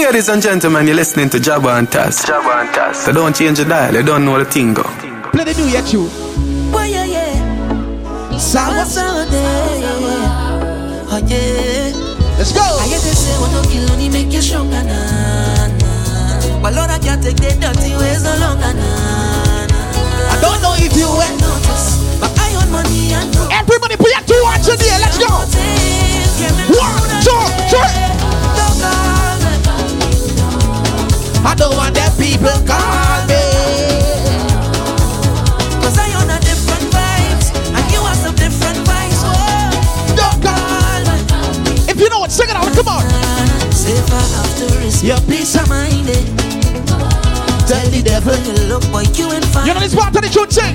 Ladies and gentlemen, you're listening to Jabba and Taz. Jabba and Taz. So don't change the dial, you don't know the thing go. Play the new yet you. Oh yeah, yeah. Sour, sour day. Oh yeah. Let's go. I hear they say what no kill only make you stronger, nah, nah. But Lord, I can't take the dirty ways no longer, nah, nah. I don't know if you went. Notice, but I own money and no Everybody put your two hands in the air. Let's go. One, two, three. People call me. Cause I own a different vibes, and you have some different vibes. Oh, Don't call me. If you know it, sing it out. Come on. safer after risk. Your peace of mind. eh. Tell the devil. You look like you ain't fine. You know this part of the tune sing.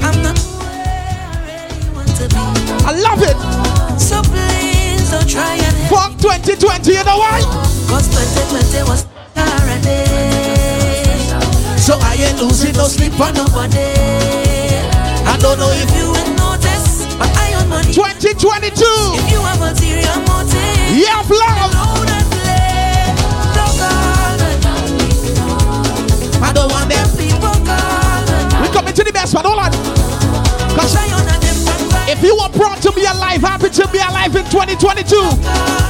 I'm not I really want to be. I love it. So please don't try and. Fuck 2020. You know why? Cause 2020 was losing no sleep for no. I don't know if You ain't notice, but I own money. 2022. If you have ulterior motive, You have love. know that play. Don't call me. I don't want them. People call. We coming to the best one. Hold on. Cause I own a different vibe. If you are proud to be alive, happy to be alive in 2022,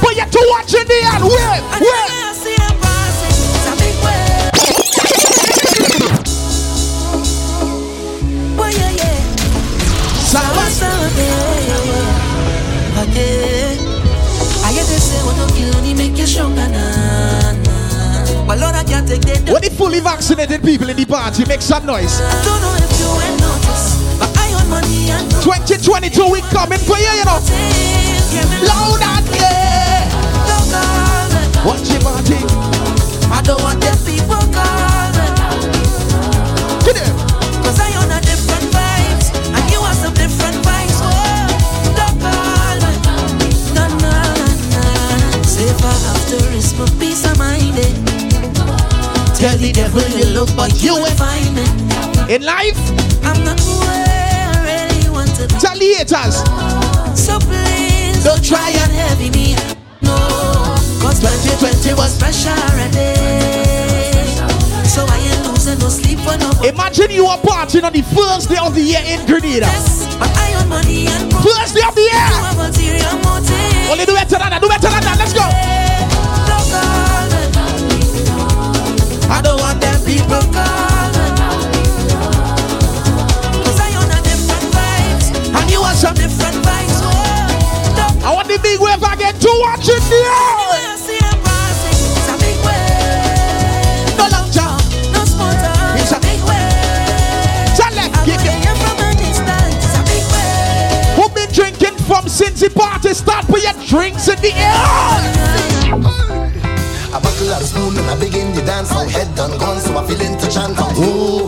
but yet to watch in the end, wait, wait. Yeah, yeah. I what I that. The fully vaccinated people in the party make some noise. Don't know if you ain't noticed, but I own money and 2022, we coming for you, you know. Loud and me. Watch your party. I don't want them Safer after risk, but peace of mind. Tell the devil you look, but you ain't. find me. In life, I'm not where I really want to be. tell the haters. So please Don't try and heavy me. No, cause 2020 was fresh already. No sleep for no Imagine you are partying on the first day of the year in Grenada. Yes, but I money and First day of the year. have ulterior motive. Only do better than that. Do better than that. Let's go. Don't call me. I don't want them people. Don't call me. 'Cause I own a different vibes, And you want some. different vibes. Oh, I want the big wave again to watch in the from party start? with your drinks in the air. A buckle of spoon and I begin the dance. My head done gone, so I feel into chant. Oh,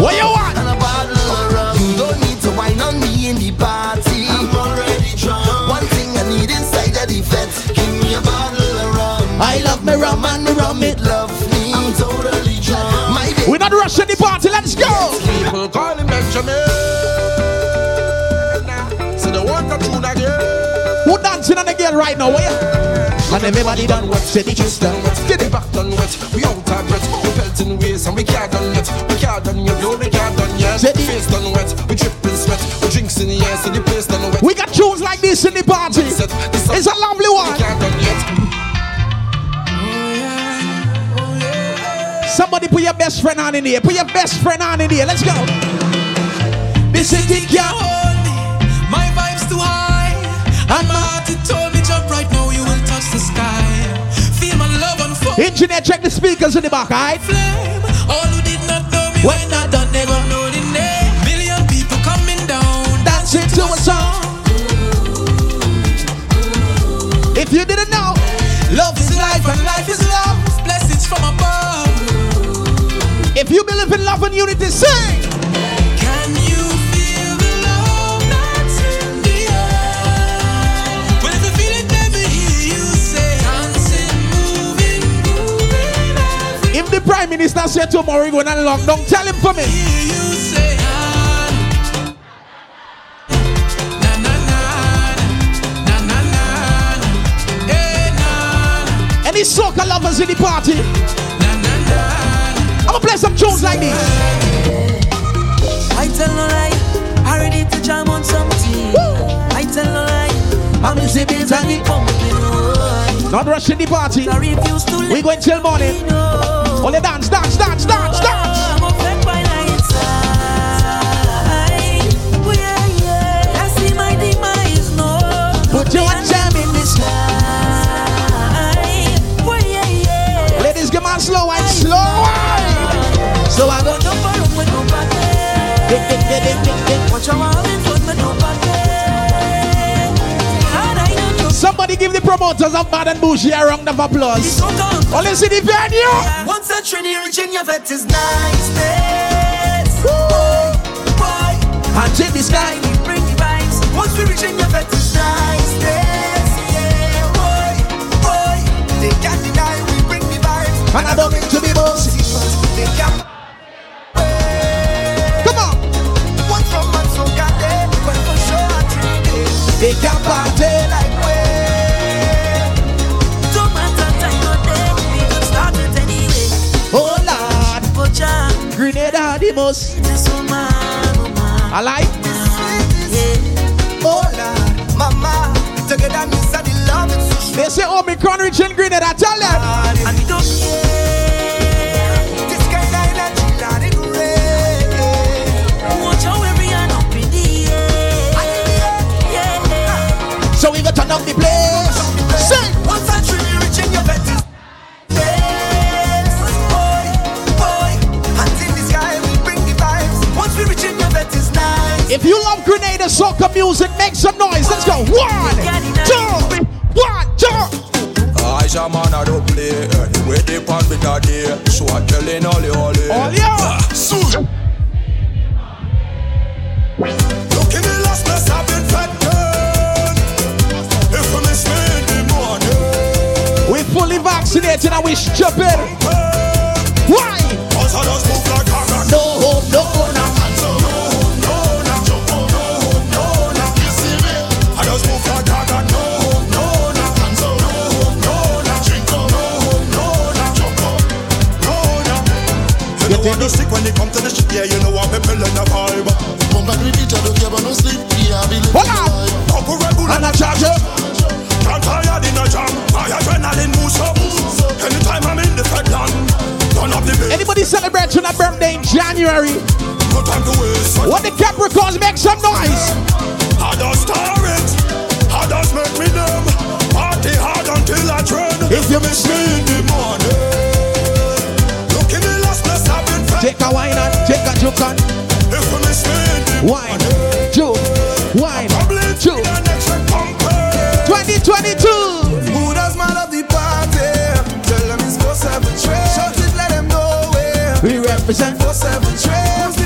What you want? and a bottle of rum. You don't need to wine on me in the party. I'm already drunk. One thing I need inside of the fence. Give me a bottle of rum. I love me rum and me rum it. Love me. I'm totally drunk. My. We're not rushing the party. Let's go. People call him Benjamin. Again. Who dancing on the girl right now? Where? And everybody done said the just done. Get it back done wet. We out of breath. We pelting ways and we can't done yet. We can't done yet. No, we can't done yet. Steady. Face done wet. We dripping sweat. We drinks in the air, so the place done wet. We got tunes like this in the party. It's a lovely we one. can't done yet. Somebody put your best friend on in here. Put your best friend on in here. Let's go. This is the girl. Engineer, check the speakers in the back, alright? Flame. All who did not know me when not done, they gon' know the name. Million people coming down, Dancing to a song. If you didn't know, Love is life and life is love. Blessings from above. if you believe in love and unity, sing. Prime minister said tomorrow we're going on lockdown, tell him for me. The soca lovers in the party. I'm gonna play some tunes like this. I tell no lie, I ready to jam on something. I tell no lie, I'm in the beat pumping. Not rushing the party. I refuse to let We going till morning. Only dance, dance, dance, dance, dance. I'm offended by my. Oh, yeah, yeah. I see my demise, no. Put your jam in the sky. Oh, yeah, yeah. Ladies, come on, slow and slow. So I go. No problem with no party. Watch your give the promoters of Bad and Bougie a round of applause. Only see the venue. Once a trinity rich in your vet is niceness. Boy, boy. Hands in the sky. We bring the vibes. Once we reach in your vet is niceness. Yeah, boy, boy. They can't deny we bring the vibes. And I don't mean to be bossy. They can't. Come on. One from man so. But for sure a trinity. They can party. Are the most. this woman, woman. I like. Yeah. Oh Lord, mama, together me say the love is so They say Omicron rich in Grenade. I tell them. And we don't. This kind of energy, Lord, it great. Watch how we run up in the air. So we go turn up the place. If you love Grenade and soca music, make some noise. Let's go. One, two, one, two. I shall man I don't play Anyway they pan with a day So I telling all the all the All ya. Soon Look in the last place I've been fed If you miss me in the morning We fully vaccinated and we stupid. Why? Cause I just move like a No hope, no What to stick when you come to the shit Yeah, you know what me pulling the vibe Come back with each other, but no sleep. Yeah, I be living Hold on. Couple Red Bull And a charger. Can't tired in a jam My adrenaline moves up Anytime I'm in the fedland Turn up the bass Anybody celebrating a birthday in January? No time to waste What the Capricorns make some noise? I just star it I just make me them Party hard until I trend If you miss me in the morning Take a wine and take a juke on. Wine, juke, wine, juke. 2022. Who does my love the party? Tell them it's 4 7 Shout it, let them know. We represent 4 7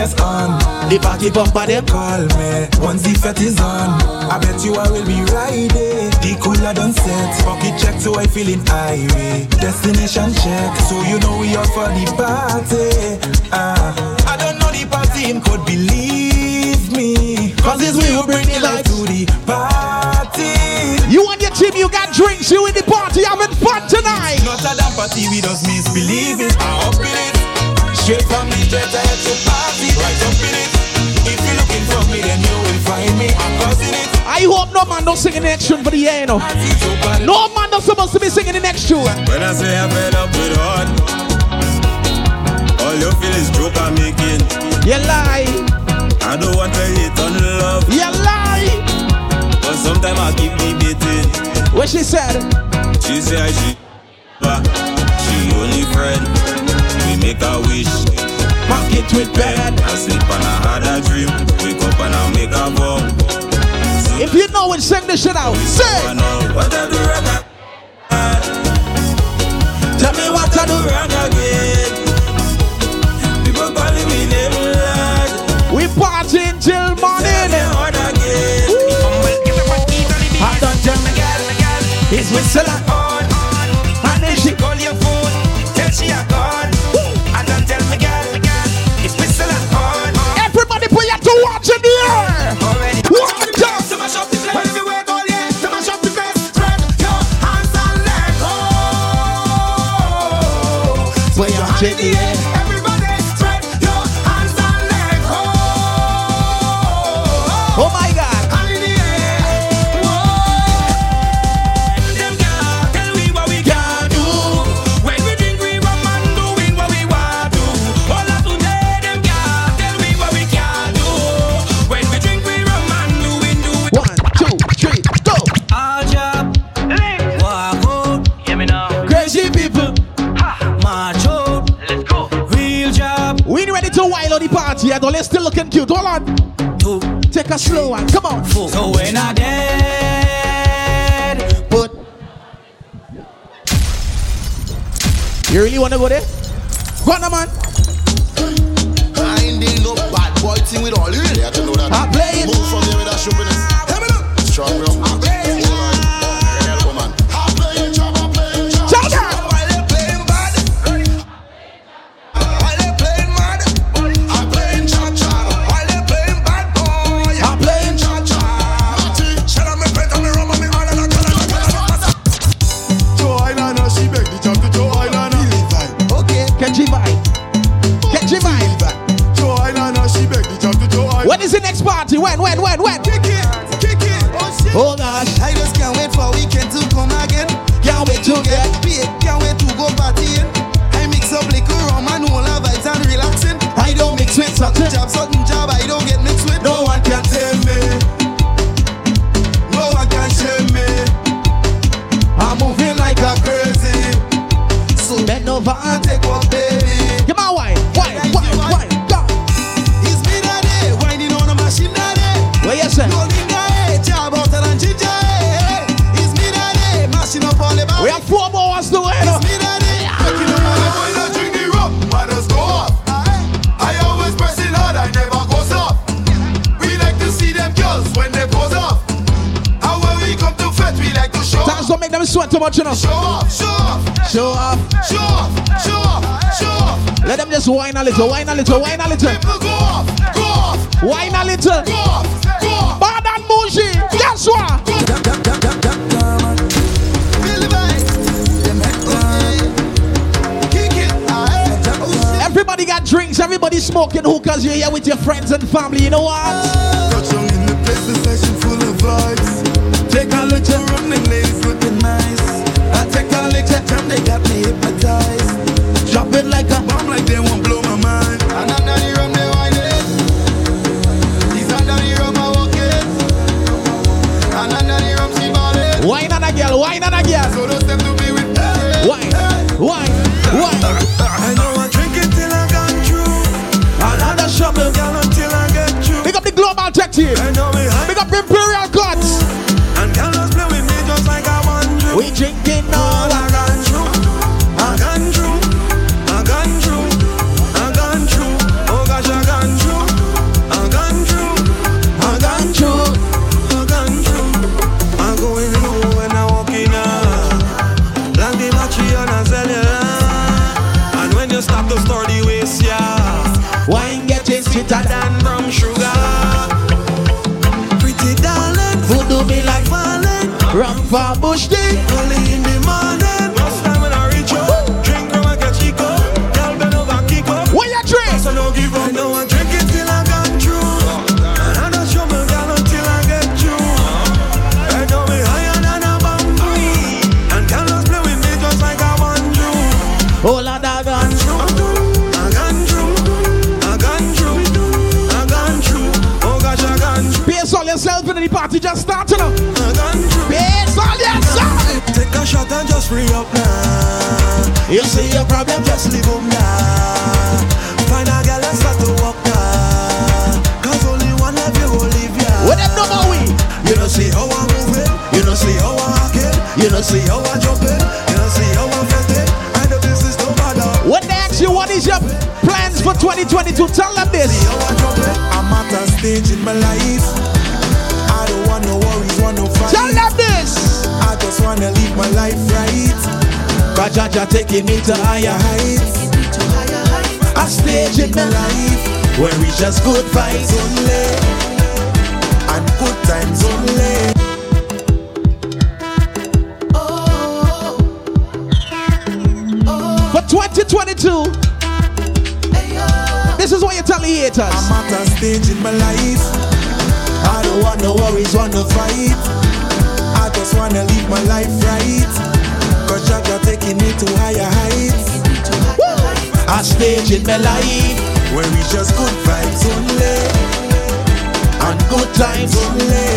GPS on. The party bumper them. Call me once the fet is on. I bet you I will be riding. The cooler done set. Pocket check so I feeling highway. Destination check so you know we out for the party. Ah, I don't know the party him could believe me. Cause it's we who bring the light to the party. You and your team, you got drinks. You in the party having fun tonight. Not a damn party, we just misbelieve it. I up it. Straight from the jet, I had to party. No man don't sing the next tune for the year, you know. Party so bad. No man don't supposed to be singing the next tune. When I say I'm fed up with hard All you feel is joke I'm making You lie, I don't want to hate on love you lie. But sometimes I keep debating What she said? She say I she but She only friend We make a wish it with bed. I sleep and I had a dream Wake up and I make a vow if you know it, sing this shit out. Sing. Tell me what I do wrong again. People calling me name lad. We partying till morning. I don't tell my girl, girl, it's whistle on, on, and then she call your phone, tell she a gone. Air. On the party yet. Let's still looking cute. Hold on. two, Take a slow one. Come on. four. So when I dead, But you really wanna go there? Go on, man. I ain't doing no bad boy thing with all you. You have know that. I play it. Move from there with that stupidness. Strong, bro. Mix with something. Them sweat too much, you know. Show off, show off, Show off. show off, show off, show off. Let them just whine a little, whine a little, whine a little. People go off, go off, Whine a little. go off, go off. Bad and bougie. Guess what? Feel the vibe. Them head down. Kick it. Aye. Shit. Everybody got drinks, everybody smoking hookahs. You're here with your friends and family. You know what? Down in the place, the session full of vibes. Take a look rum, them ladies looking nice. I take a look at them, they got me hypnotized. Drop it like a bomb, like they won't blow my mind. And under the rum, they whine it. These under the rum, I walk it. And under the rum, she ball. Wine on a girl, wine on a girl. So those them to be with Wine, wine, wine. I know I drink it till I gone through. Another shovel. Girl, until I get through. Big up the global tech team. I know for bush free up now. You see your problem just leave 'em now. Find a girl and start to walk now. Cause only one of you will leave ya. What them know about we? You don't see how I'm moving. You don't see how I'm acting. You don't see how I'm jumping. You don't see how I'm fetting. And the business don't bother. When they ask you what is your plans for 2022, tell them this. See how I'm jumping. I'm at a stage in my life. I don't want no worries, want no fight. Tell them this. I just wanna live my life right. Cause Jaja taking me to higher heights. A stage in my life where we just good vibes only, and good times only. For 2022, this is what you tell the haters. I'm at a stage in my life. I don't want no worries, want to fight. I just wanna live my life right. Cause Jaja taking me to higher heights. A stage in my life Where we just good vibes only. and good times. only.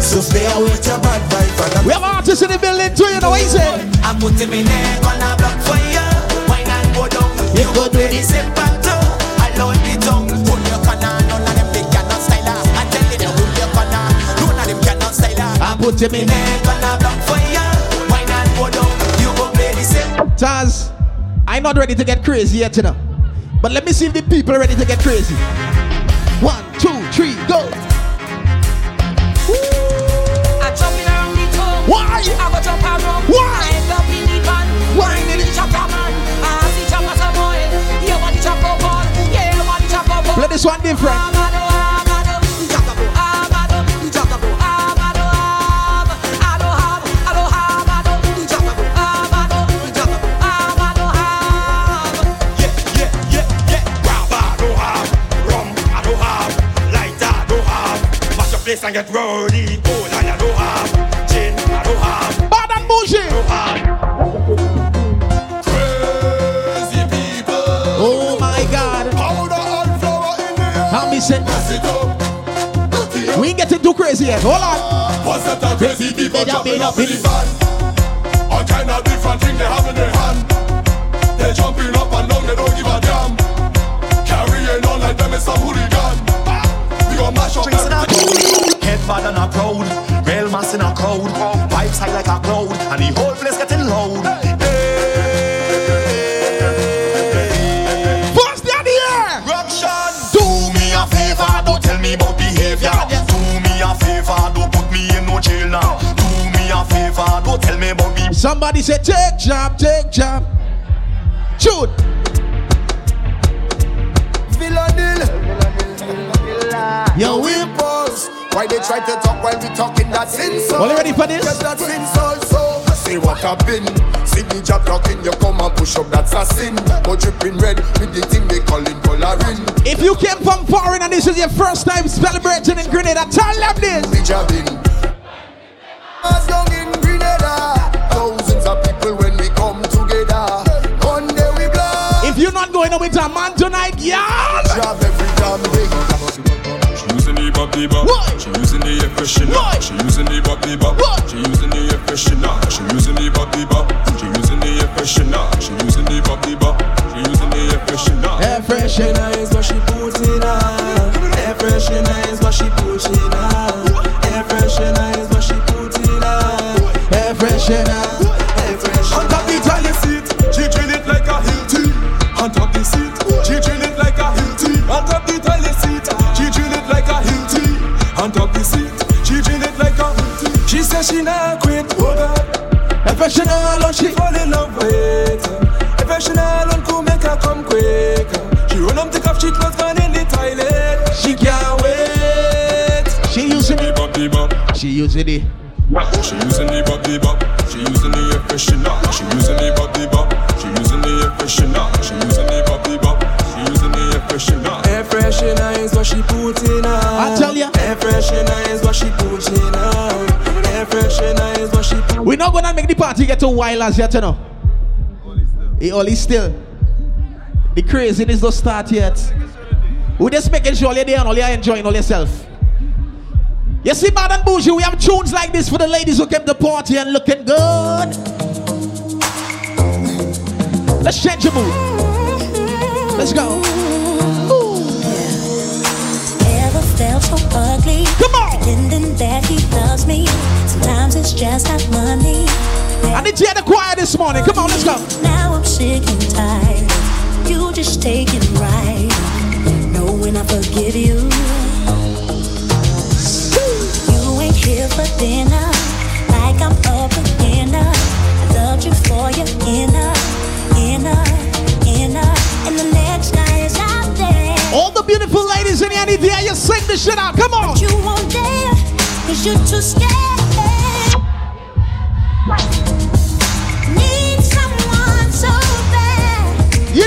So stay away with bad vibe and We have artists in the building too, you know what he said? I put him in neck on a block for you. Wine and go down. You go do The same too. I load the tongue. Pull your corner. None of them they cannot style her. I tell you, pull your corner. None of them cannot style her. I put him in there. Neck on a block Taz, I'm not ready to get crazy yet, you know. But let me see if the people are ready to get crazy. One, two, three, go. I jumping around the tongue. Why? I go jump around. Why? I end up in the van. Why? Wine in the chopper man. I see chopper some boy. You want the chopper ball? Yeah, you want the ball? Play this one different. Place and get ready. Cola I don't have, gin I don't have, Bad and bougie. don't have. Crazy people. Oh my God. Powder and flour in the air. How me say? Mess it up. We ain't getting too crazy yet. Hold on. What's that the crazy people jumping up up in the van? All kind of different thing they have in their hand. They jumping up and down, they don't give a damn. Carrying on like them is some hooligan. We gon' mash up everything. Head bad and a proud, real mass in a crowd, vibes high like a cloud, and the whole place getting loud. First the air. Ruction. Do me a favor, don't tell me about behavior. Do me a favor, don't put me in no jail now. Do me a favor, don't tell me about. Somebody say take job, take job. Shoot. Why they try to talk while we talking that sin All you ready for this? Yes, that's sin also. Say what I've been. See the job talking, you come and push up, that's a sin. But dripping red with the thing they calling coloring. If you came from foreign and this is your first time celebrating in Grenada, tell them this. As young in Grenada, thousands of people when we come together. One day we blast. If you're not going out with a man tonight, yeah. Job every damn. She using the bop. She using the air freshener. She using the the bop. She using the air freshener. She using the the bop. She using the air freshener. She using the the bop. She using the air freshener. Air freshener. is what she putting on. Air freshener is what she pushing on. Air freshener is what she putting on. Air freshener. Alone she She. fall in love with. Air freshener alone could make her come quick. She run up, take off, she clothes gone in the toilet. She can't wait. She using The it. bop the bop. She using it. She using the bop the bop. She using the air freshener. She using get too wild as yet, you know. It only still. The craziness don't start yet. We're just making sure you're there and all you're enjoying all yourself. You see, Bad and Bougie, we have tunes like this for the ladies who came to party and looking good. Let's change your mood. Let's go. Felt so ugly? Come on. Pretending that he loves me. Sometimes it's just not money. I need to hear the choir this morning. Come on, let's go. Now I'm sick and tired. You just take it right. I forgive you. You ain't here for dinner. Like I'm. Uh, I loved you for your inner, inner, inner. And the next guy is out there. All the beautiful ladies in here, I need to hear you sing this shit out. Come on. But you won't dare, cause you're too scared.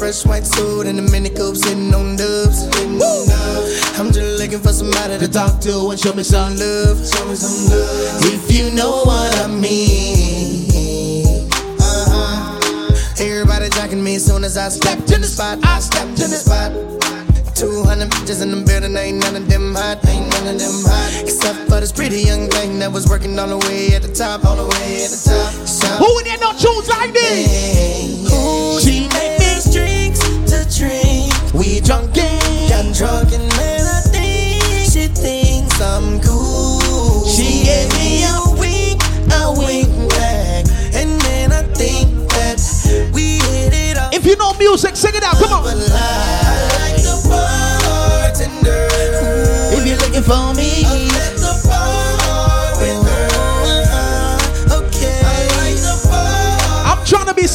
fresh white suit and a mini coupe sitting on dubs. Sitting on dubs. I'm just looking for somebody to talk to and show me some love. Show me some love. If you know what I mean. Uh-huh. Everybody jacking me as soon as I stepped in the spot. I stepped in the spot. 200 bitches in the building, ain't none of them hot, ain't none of them hot. Except for this pretty young thing that was working all the way at the top, all the way at the top. So, Who in there know tunes like this? she made me drinks to drink. We drunken, got drunk, and man, I think she thinks I'm cool. She gave me a wink, a wink back, and then I think that we hit it off. If you know music, sing it out. Come on. Like the bartender. If you're looking for me,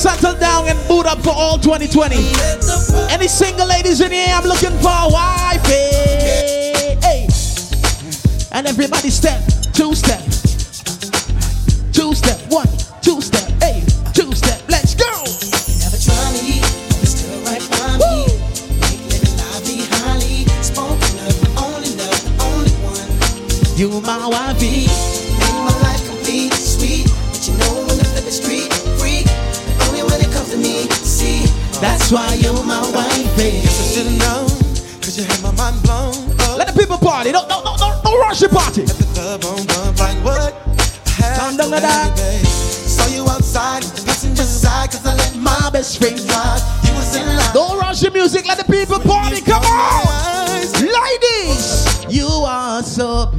trying to be settled down and boot up for all 2020. Any single ladies in here, I'm looking for a wife. Hey, hey. And everybody step, two step, two step, one, two step, hey, two step. Let's go. Never try me, but still right by me. Make living lively, highly spoken of. Only love, only one. You my wifey. Make my life complete, sweet. Me, see. That's why you're my wifey. Should've known, cause you had my mind blown. up. Let the people party. Don't, don't, don't, don't, don't rush the party. The club on bump like what? Calm down, that. Saw you outside, passenger side, cause I let My best friend. ride. You was in line. Don't rush the music. Let the people party. Come on. Ladies, you are so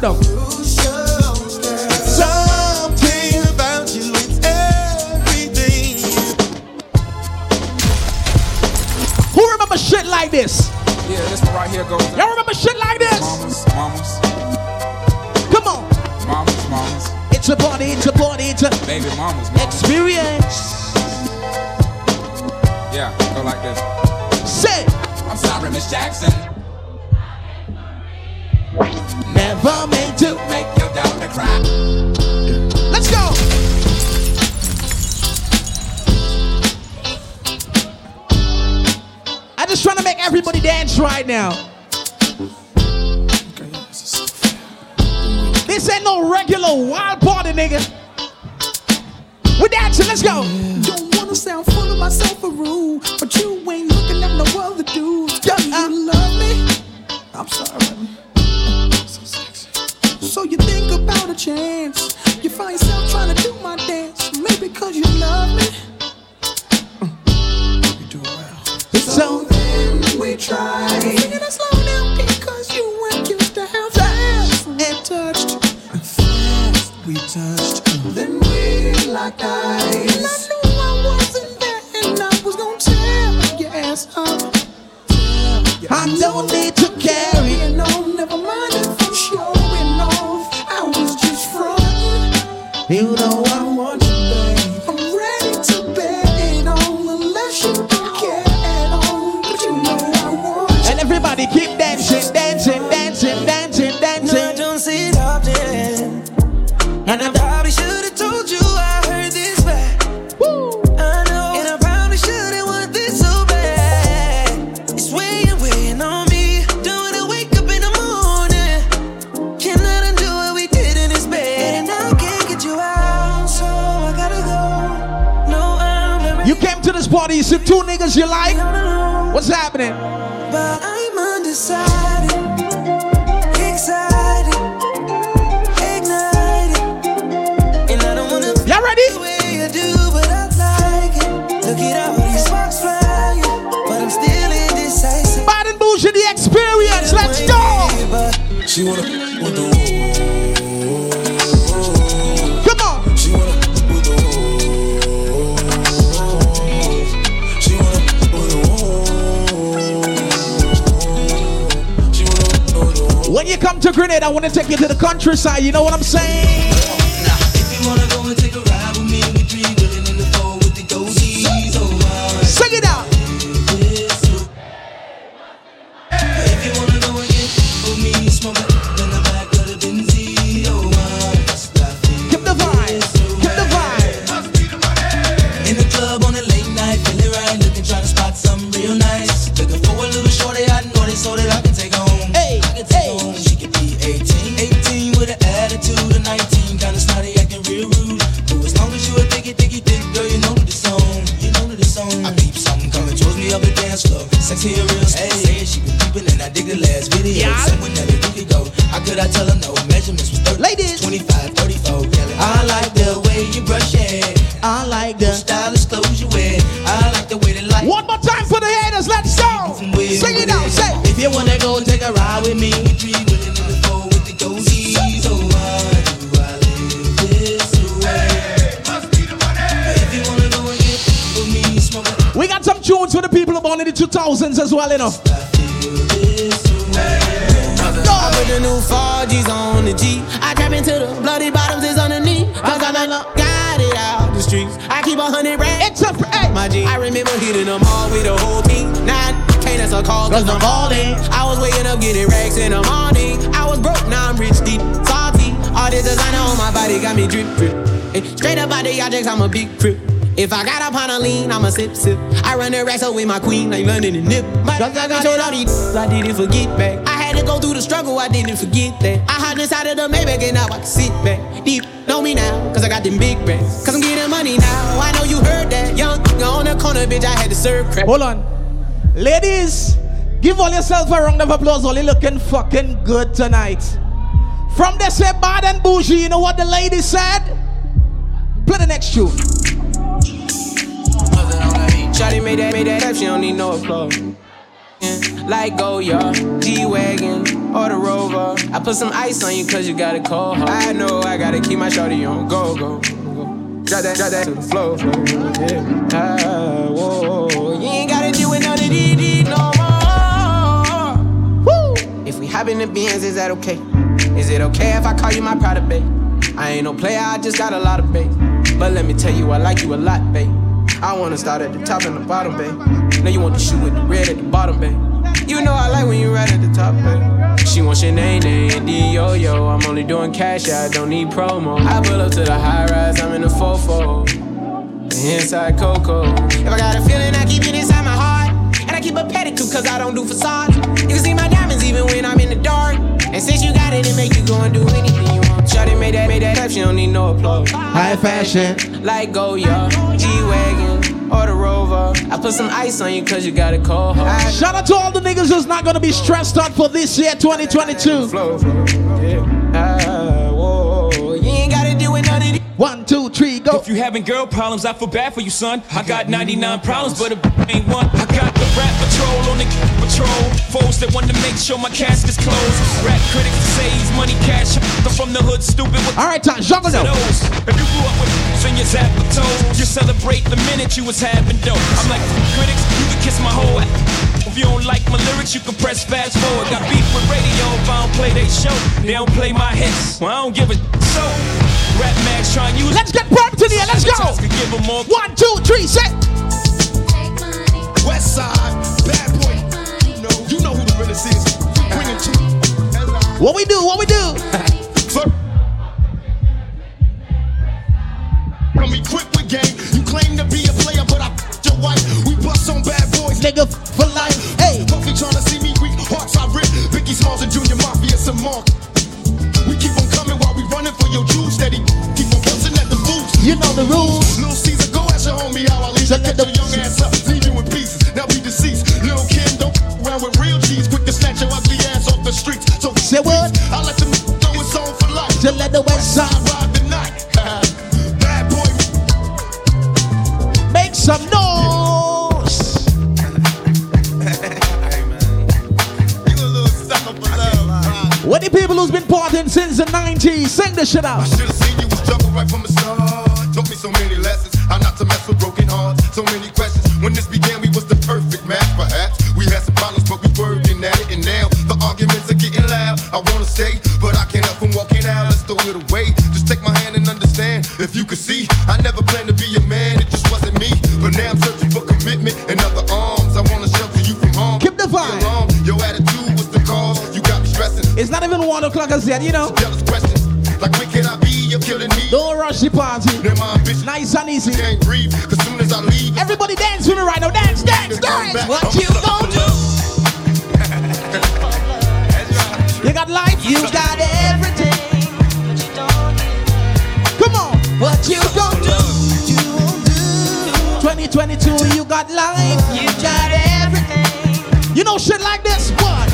Calm down. Something about you, it's everything. Who remember shit like this? Yeah, this one right here goes out. Y'all remember shit like this? Mamas, mamas, Come on. mamas, mamas, It's a party, it's a party, it's a baby mamas, mamas. experience. Yeah, go like this. Say, I'm sorry, Miss Jackson. Never meant to. Make your daughter cry. Let's go. I'm just trying to make everybody dance right now. This ain't no regular wild party, nigga. We're dancing, let's go. Don't wanna sound full of myself or rude, but you ain't looking at no other dudes. Do you uh-uh. love me? I'm sorry, baby. So sexy. So you think about a chance. You find yourself trying to do my dance. Maybe cause you love me. Mm. You do it well. So then we try. Singing it slow down because you weren't used to how fast we touched. Fast we touched. Then we locked eyes. And I knew I wasn't there and I was gonna tear your ass up. I don't need to carry. You know, never mind 牛头弯 Came party, you see two niggas you like? What's happening? Grenade, I wanna take you to the countryside. You know what I'm saying? For the people born in the 2000s as well, you know. I put the new 4Gs on the G. I trap into the bloody bottoms is underneath. Cause I done got it out the streets. I keep a hundred racks. It's a hey. My G. I remember hitting them all with the whole team. I can't answer calls cause I'm balling. I was waking up getting racks in the morning. I was broke, now I'm rich, deep, salty. All this designer on my body got me drip, drip. Eh, Straight up out the objects, I'm a big crip. If I got up on a lean, I'ma sip, sip. I run the racks up with my queen, like London and Nip. My Cause I got showed all these, I didn't forget back. I had to go through the struggle, I didn't forget that. I hide inside of the Maybach and now I can sit back. Deep, know me now, cause I got them big racks. Cause I'm getting money now, I know you heard that. Young, on the corner, bitch, I had to serve crap. Hold on. Ladies, give all yourself a round of applause. All you looking fucking good tonight. From the say bad and bougie, you know what the lady said? Play the next tune. Shawty made that, made that step, she don't need no applause. Yeah, Like go, y'all, G-Wagon or the Rover. I put some ice on you cause you got a cold heart. I know I gotta keep my shawty on go, go, go. Drop that, drop that to the floor, floor. Yeah. Ah, whoa. You ain't gotta deal with none of these, these no more. Woo. If we hop in the Benz, is that okay? Is it okay if I call you my pride of babe? I ain't no player, I just got a lot of bait. But let me tell you, I like you a lot, babe. I wanna start at the top and the bottom, babe. Now you want the shoe with the red at the bottom, babe. You know I like when you right at the top, babe. She wants your name, name, D yo yo. I'm only doing cash, I don't need promo. I pull up to the high rise, I'm in the fofo. The inside Coco. If I got a feeling, I keep it inside my heart. And I keep a pedicure cause I don't do facades. You can see my diamonds even when I'm in the dark. And since you got it, it make you go and do anything you want. Shawty made that, made that clap, she don't need no applause. High fashion. Like oh, go, Goya, G-Wagon, or the Rover. I put some ice on you cause you got a cold heart. Shout out to all the niggas who's not gonna be stressed out for this year, 2022. Flow, flow, yeah. One, two, three, go. If you having girl problems, I feel bad for you, son. I got 99 problems, but a ain't one. I got the rap patrol on the patrol. Foes that want to make sure my casket's closed. Rap critics say he's money cash. I'm from the hood, stupid with All right, time, juggle those. If you grew up with in your zap toes, you celebrate the minute you was having dope. I'm like critics, you can kiss my whole ass. If you don't like my lyrics, you can press fast forward. Got beef with radio if I don't play they show. They don't play my hits. Well, I don't give a so. Rap mags try and use. Let's get bumped in here. Let's go. Could give 'em more. One, two, three, set. West side, bad boy. You know, you know who the realest is. Bring it to What we do? What we do? Come equipped with game. You claim to be a player, but I your wife. We bust on bad boys. Nigga for life. Hey. Puffy trying to see me weak. Hearts I rip. Biggie Smalls and Junior M.A.F.I.A. some mark. We keep on coming while we running for your juice. Steady. Keep on busting at the boots. You know the rules. Little Caesar, go ask your homie how I leave. So Get the- your young ass up. Leave you in pieces. Now be deceased. Lil' Kim, don't around with real cheese. Quick to snatch your ugly ass off the streets. So Say what? I let them know it's on for life. To let the west side ride the night. Bad boy. make some noise. What the people who's been partying since the 90s, sing this shit out. I should have seen you was trouble right from the start. Taught me so many lessons, how not to mess with broken hearts. So many questions. When this began, we was the perfect match, perhaps. We had some problems, but we working at it. And now the arguments are getting loud. I wanna stay, but I can't help from walking out. Let's throw it away. Just take my hand and understand. If you could see, I know Jealous questions. Like when can I be? You're killing me. Don't rush the party. Then my ambition. Nice and easy. Can't breathe. Cause soon as I leave. Everybody dance with me right now. Dance, dance, dance. What you gonna do? You got life, you got everything. Come on, what you gonna do? 2022, you got life, you got everything. You know shit like this. One,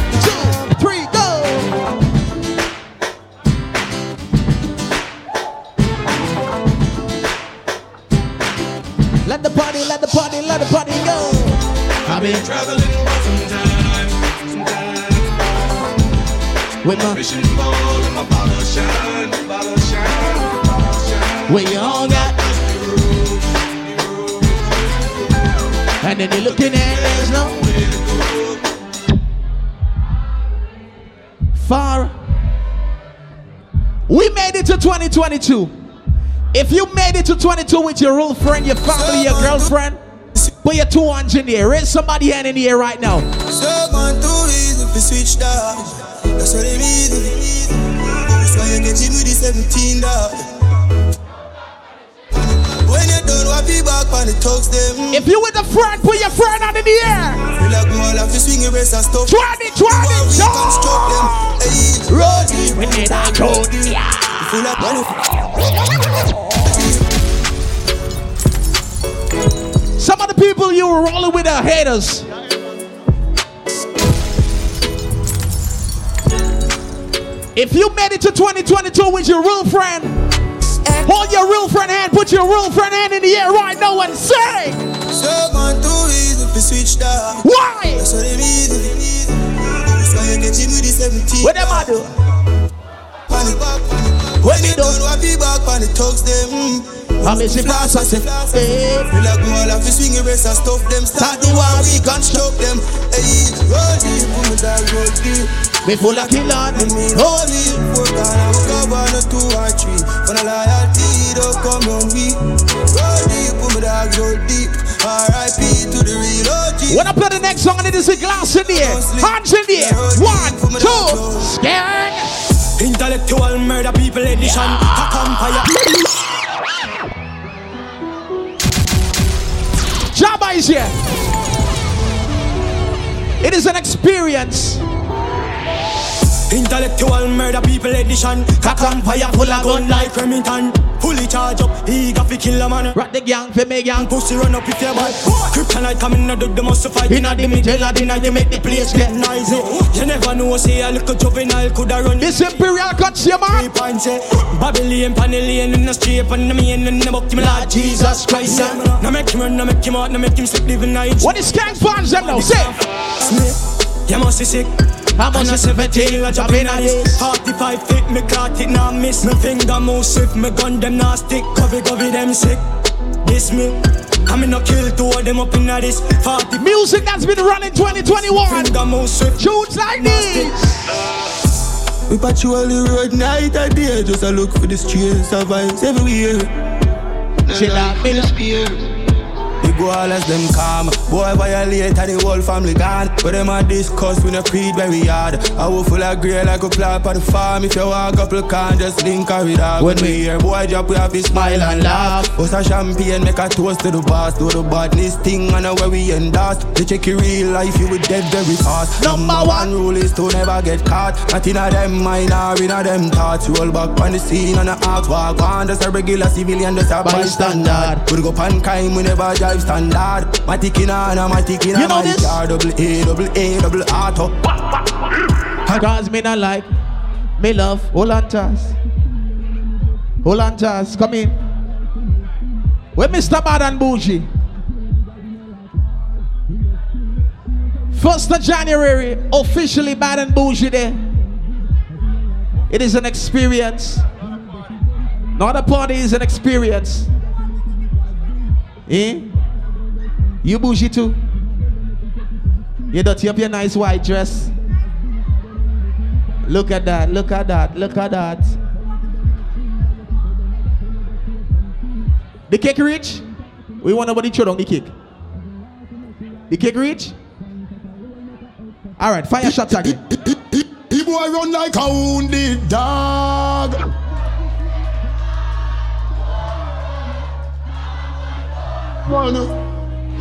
I've been Traveling for some time, with my Fishing ball and my bottle shine, bottle shine, bottle shine. We all got And then you're looking at there's no way to go. Far. We made it to 2022 If you made it to 22 with your real friend, your family, your girlfriend Put your two hands in the air Raise somebody hand in the air right now So man too easy if you switch that. That's what it means. That's why you get him with the 17 dog. When you done, what be back on the talks them. If you with a friend, put your friend hand in the air Feel like more like you swing your and stuff. Try it, try it, We try can stroke them. Hey, Roddy, we need a Roddy You feel like people you were rolling with are haters. If you made it to 2022 with your real friend, hold your real friend hand, put your real friend hand in the air right now and say, So man too easy if switch. Why? That's what it means. That's why you get him with the 17 What them I do? Panic. When you done, what be back on the talks them. Mm. I miss it fast, I say, hey. Feel like more like you swing your wrist and stuff them. Start the war, we construct them. Hey, roll deep, put me down, roll deep. Me full of kill on, Hold it, four down, I will cover no two or three. For the loyalty, don't come on me. Roll deep, put me down, roll deep. R.I.P. to the real OG. When I play the next song, I need to see glass in the air, hands in the air. One, two, scan. Intellectual murder people edition. A campfire. Is here. It is an experience. Intellectual murder people edition. A campfire full of gun like Remington. Fully charge up, he got fi kill a man. Rock the gang for me gang. Pussy run up if you bad. Kryptonite coming out of the muscle fight. Inna the middle of the night, they make the place get noisy. You never know, say a little juvenile coulda run. This imperial cut, yeah, man. Three points, eh. Babylon, Panellian in the street, and the man in the book, him Lord Jesus Christ. eh. Now make him run, now make him out, now make him sleep, living night. What is gang fans them now? Say. You must be sick. I'm on a 17, I jump in on this 45 feet, me caught it, now miss. Me finger move swift, me gun them now stick Covey, covey, them sick. This me. I'm in a kill two of them up in this. 40 Music that's been running 2021. Finger move swift. Tunes like this. We patrol the road night and day. Just a look for the streets of vibes everywhere. Chill out, me no- We all as them calm. Boy violate and the whole family gone. But them a discuss we no creed very hard I will full of grey like a plant on the farm. If you walk up you can just link her with dog When we hear boy drop we have to smile and laugh. Bust a champagne make a toast to the boss. Do the badness thing and where we endorse They check your real life you will dead very fast. Number one rule is to never get caught. Not in a them mind or in a them thoughts. Roll back on the scene and the ask walk on. Just a regular civilian just a bystander We go pan crime we never drive standard My ticking on a my ticking You on know my this? car Double A double A double auto Cause me not like, me love, hold on Taz. Hold on Taz, come in. Where Mr. Bad and Bougie? First of January, officially Bad and Bougie Day. It is an experience. Not a party, is an experience. Eh? You bougie too? You dirty up your nice white dress. Look at that, look at that, look at that. The cake reach? We want nobody throw down the cake. The cake reach? Alright, fire shots again. The boy run like a wounded dog.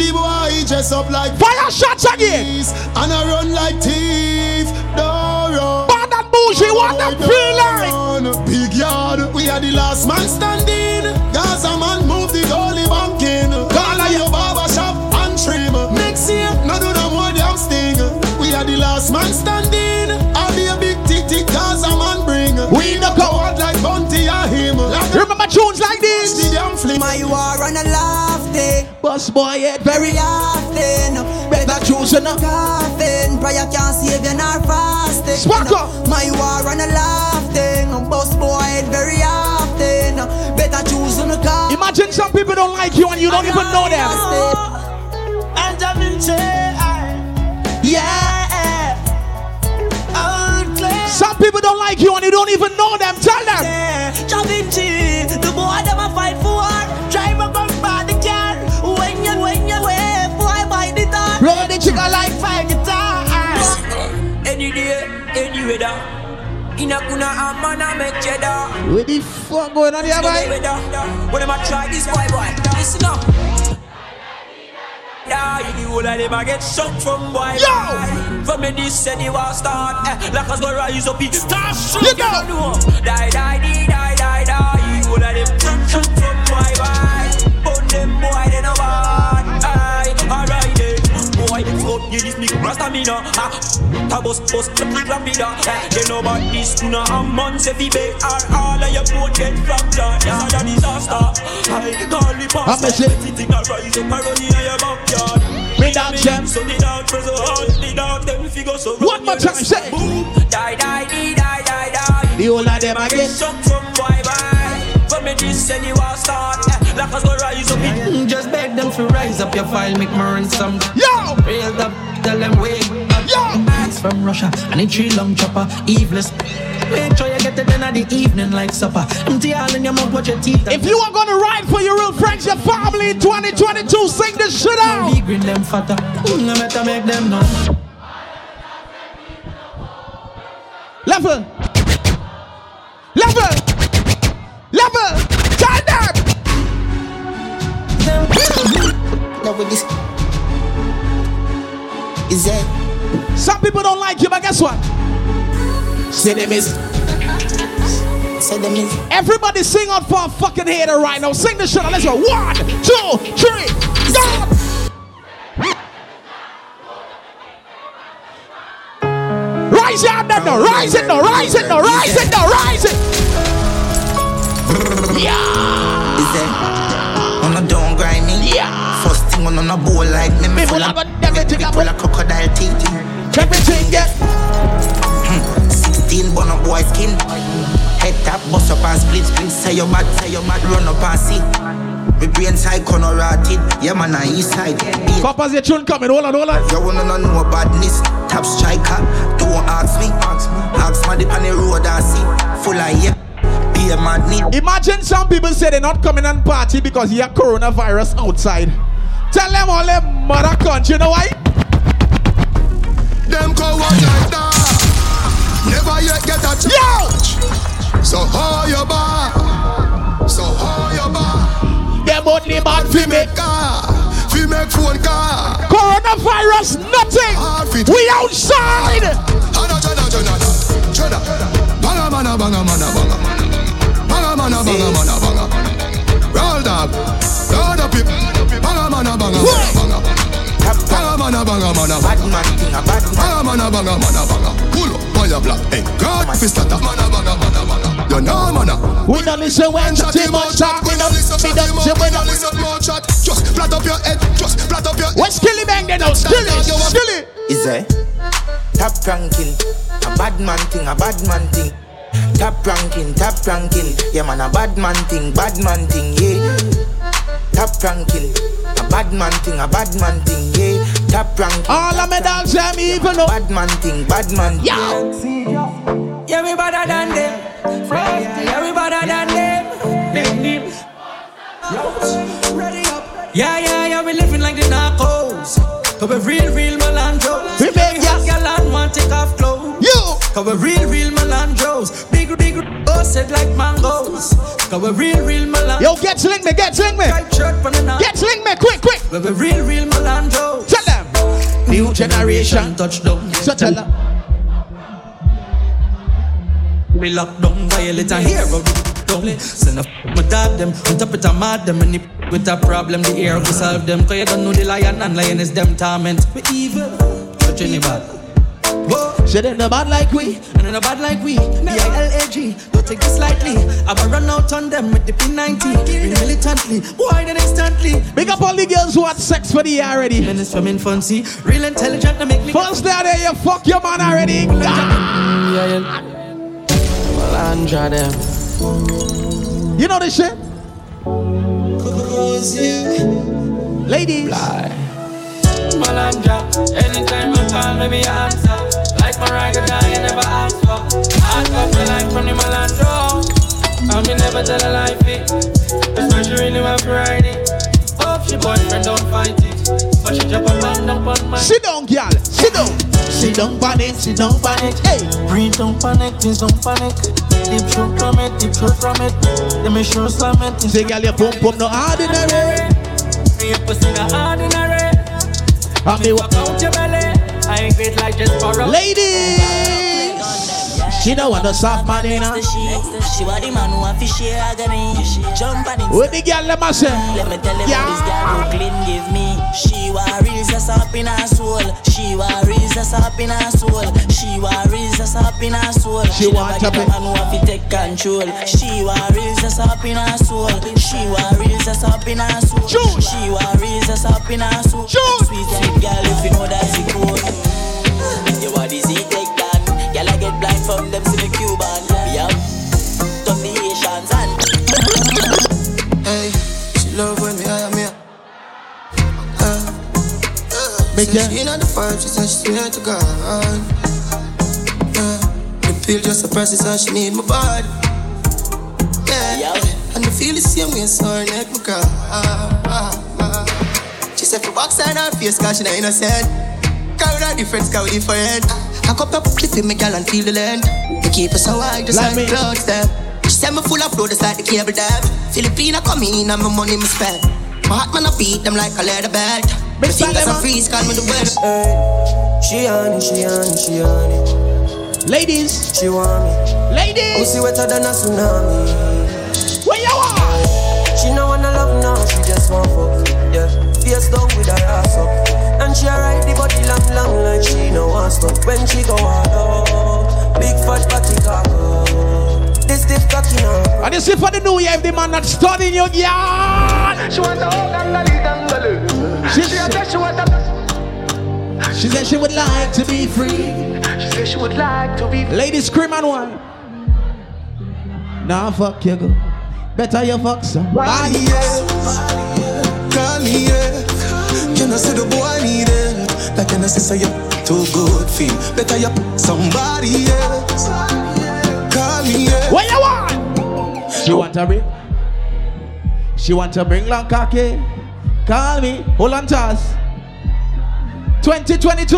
The boy dress up like fire shots again, and I run like thief. Don't run. Bad and bougie, what them feel like? Big yard, we are the last man standing. Gaza man move the goalie banking. Call your barber shop and trim. Next year, no do no more damn sting. We are the last man standing. I'll be a big tick tick Gaza man bring. We no go out like Bunty and him. Remember tunes like this? The damn fling. My war on a Boss boy, head Very often. Better choose enough. Coffin. Prayer can't save you nor fasting. Spark up. My war on a laugh thing. Boss boy head very often. Better choose on car. Imagine some people don't like you and you don't even know them. And I'm in Yeah. Some people don't like you and you don't even know them. Tell them. Chavinci, Any day, any weather. In a kuna a man a make cheddar. What the fuck going on here, boy? When am I try this boy boy? Listen up. Yeah, you the whole of them get shocked from boy. Yo! From me this said you want start. Eh, like us go rise up, it start shoot. You know. Die, die, die, die, die, die. You whole of them shock from boy boy. But them boy they no bad. Aye, alright then. Boy, fuck you this rasta me no. Ah, tabos bus the rapida. Eh, they know about this tuna a month if he beg or all of your boat get. Yeah, that disaster. I call the I'm a pastor. Everything a rise up in your backyard. Me dog jam. So the dog press so hard, the dog them figure so One more time, say. Boom, die, die, die, die, die, die. The whole of them again. shocked from. From me this and you are start. Eh, like us go rise up it. Just beg them to rise up your file, make me run some. Yo! Real up, tell them wait. Yo! It's from Russia, and it's tree long chopper, eveless. Make sure you get it in at the evening like supper. Empty all in your mouth, watch your teeth. If you are gonna ride for your real friends, your family in 2022, sing this shit out. Be green them fatter. Mm, I better make them know. Level. Level. Level. Turn them. Now with this is that Some people don't like you, but guess what? Say them is. say them is Everybody sing out for a fucking hater right now. Sing this shit out. Let's go. One, two, three, go. Rise up, then, no. Rise it, no. Rise it, no. Rise it, no. Rise it. Yeah. is that on a don't grind me. Yeah. First thing on a bowl like me, me full of everything me full of crocodile teeth. Everything get. Hmm. 16 bun up boy skin. Head tap, bust up and split split. Say you mad, say you mad, run up and see. Me brain side corner rotted. Yeah man, I east side. Be Coppers, your tune coming. Hold on, hold on. You wanna know no badness? Top striker, don't ask me. Ask me the on the road I see. Full of yeah, be a madness. Imagine some people say they're not coming and party because you have coronavirus outside. Tell them all them mother country, you know why? Them coward like that. Never yet get a chance. So how you bar? So how you bar? Them only bad Fi make car, fi make phone car. Coronavirus, nothing. We outside. Jana, jana, jana, jana. Banga mana, banga mana, banga mana. Banga banga mana, banga. Roll dog, roll the pip. Banga banga mana, banga mana. Banga mana, banga mana, banga mana. Banga mana, banga mana, banga. Pull up, fire black. Hey, God, fist at Mana, banga mana, banga. You know, mana. We don't listen when Chat too him much out. We don't listen when don't listen more chat. Just flat up your head, just flat up your head. What's Skilly Bang then? now? Skilly, Skilly. Is there? Top ranking, a bad man thing, a bad man thing. Top ranking, top ranking, yeah man, a bad man thing, bad man thing, yeah. Top ranking, a bad man thing, a bad man thing, yeah. Top ranking. All of me dogs, them even know. Bad man thing, bad man. Yo. Yeah, we better than them. Yeah, we better than them. Them, them. Yeah, yeah, yeah, we living like the narcos. But we real, real Melandros. We make Hot girl and want take off clothes. You. Cause we real, real Melandros. Big, big, busted like mangoes. Cause we real, real Melandros. Yo, get sling me, get sling me. Get sling me, quick, quick. We we real, real Melandros. Tell them. New generation touchdown. So tell them. We lock down violate and hero. Don't send a f- my dad them. On top it a mad them. And if with a problem the air we solve them. Cause you don't know the lion and lion is them torment. We evil. Touch any bad. Whoa. She didn't bad like we. And then a bad like we. B-I-L-A-G don't take this lightly I will run out on them with the P90 Be militantly. Boy then instantly? Big up all the girls who had sex for the year already. Minutes from infancy. Real intelligent to make me First day there you fuck your man already. Ah. yeah, yeah. Melandra them You know this shit? Ladies. Melandra anytime you call me answer like you never ask for ask up the from the and me never tell a hope boyfriend don't fight it but she my Sit down, girl. Sit down. Sit down, panic. Sit down, panic. Hey. Breathe, don't panic, please don't panic. Deep throat from it, deep throat from it. Let me show slam it. Say, girl, your pump pump no ordinary. Your pussy no ordinary. I me Walk out your belly. I ain't great like just for a Ladies. She don't want no soft man in her. She want the man who want to share agony. Jump on it. What the girl let me say? Let me tell you what this girl Brooklyn give me. She want real just up in her soul. She want real just up in her soul. She want real just up in her soul. She want up get a in- man who want to take control. She want real just up in her soul. She want real just up in her soul. She want real just up in her soul. Sweet sweet girl, if you know that's the code. From them see the Cuban. We have tough the Asians and Hey, she love when me I am here. Uh, make Say ya- She not the five, she said she swear to God. Yeah. The pill just suppresses and she need my body. Yeah. And the feel the same way, so her neck my girl. She said for box on her face, cause she not innocent. Girl, with a difference, girl, we different. I cup up clip in my girl and feel the land. We keep us so high, just Like like, me. clouds them. She said me full of flow, just like the cable dam. Filipina come in and my money me spend. My heart man I beat them like a leather belt. My fingers are freeze, call me the weather. Eh. She on it, she on it, she on it. Ladies. She want me. Ladies. Pussy wetter than a tsunami. Where you are? She no wanna love now, she just want fuck. Yeah, face down with her ass up. And she ride the body long, long like she no want stop. When she go hard up, big fat body cock up. This stiff cocky now. And you see for the new year, if the man not studying you, girl. She want the whole gangali dangalu. She, She a tell she want the. she said she would like to be free. She said she would like to be. free. Ladies, scream and one. Nah, fuck you, go. Better you fuck somebody else. Call me, yeah. I say the boy need it? Like I say you too good feel? Better you somebody else. Call me, yeah. What you want? She want to bring. She want to bring long cocky. Call me. Hold on us. 2022.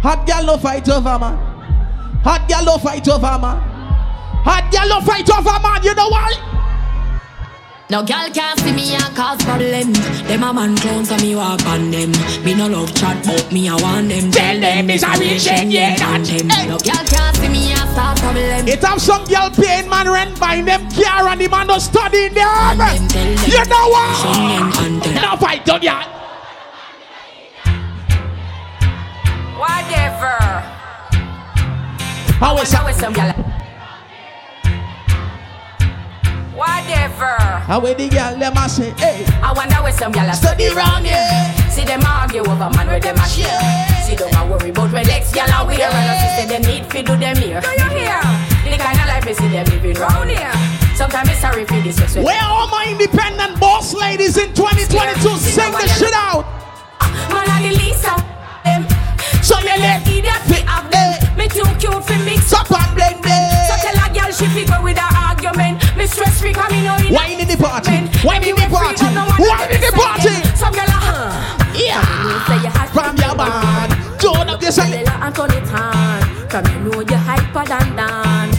Hot girl no fight over man. Hot girl no fight over man. Hot girl no fight over man. You know why? No girl can't see me and cause problem. Them a man clowns and me walk on them. Me no love chat, but me I want them. Tell them it's a rich and yeah, that. them. No girl can't see me and start problem. It have some girl paying man rent buying them car and the man no studying them. You know what? No fight on ya. Whatever. How is How is some girl? Whatever. How with the girl them a say, hey. I wonder where some gyal a study round here. See them argue over man where them a share. See them a worry about where next gyal a wear. And I say them need fi do them here. Do you hear? The kind of life we see them living round here. Sometimes it's sorry for this respect. Where all my independent boss ladies in 2022 sing the shit out? Ah, man a the least them. So you let idiot fi have them. Eh. Me too cute fi mix up and blend them. So tell a gyal she fi go with her argument. Me stress free 'cause me know in Wine in the party. Why in the party. Why in the party. Some gyal a huh. Yeah. Say you had From your band. Turn up Tell her and turn it on. From you know you hyper than Dan.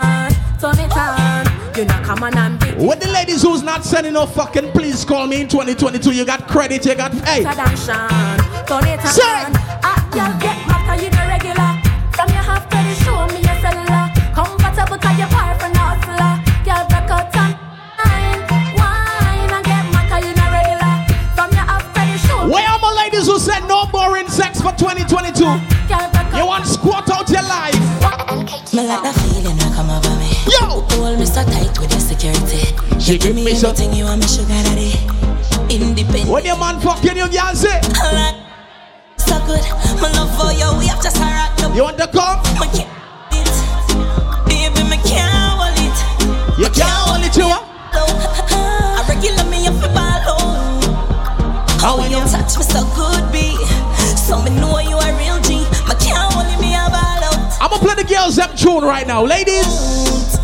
Uh, Turn it on. You know, come on and With the ladies who's not sending no fucking, please call me in 2022. You got credit, you got hey. Turn it on. Say. Girl, get mad 'cause you no my who said no boring sex for 2022? You want squat out your life? Me like that feeling that come over me. Yo! Hold me so tight with the security. She you give me me some- you want me sugar daddy. Independent. When your man fucking you, girl say. So good. My love for you, we have just a rock You want to come? Me can't it. Baby, me can't hold it. You can't hold it, you. I regular me up for ball How when you touch me so good. So me know you a real G. Can't hold me a ball out. I'm gonna play the girls up tune right now, ladies.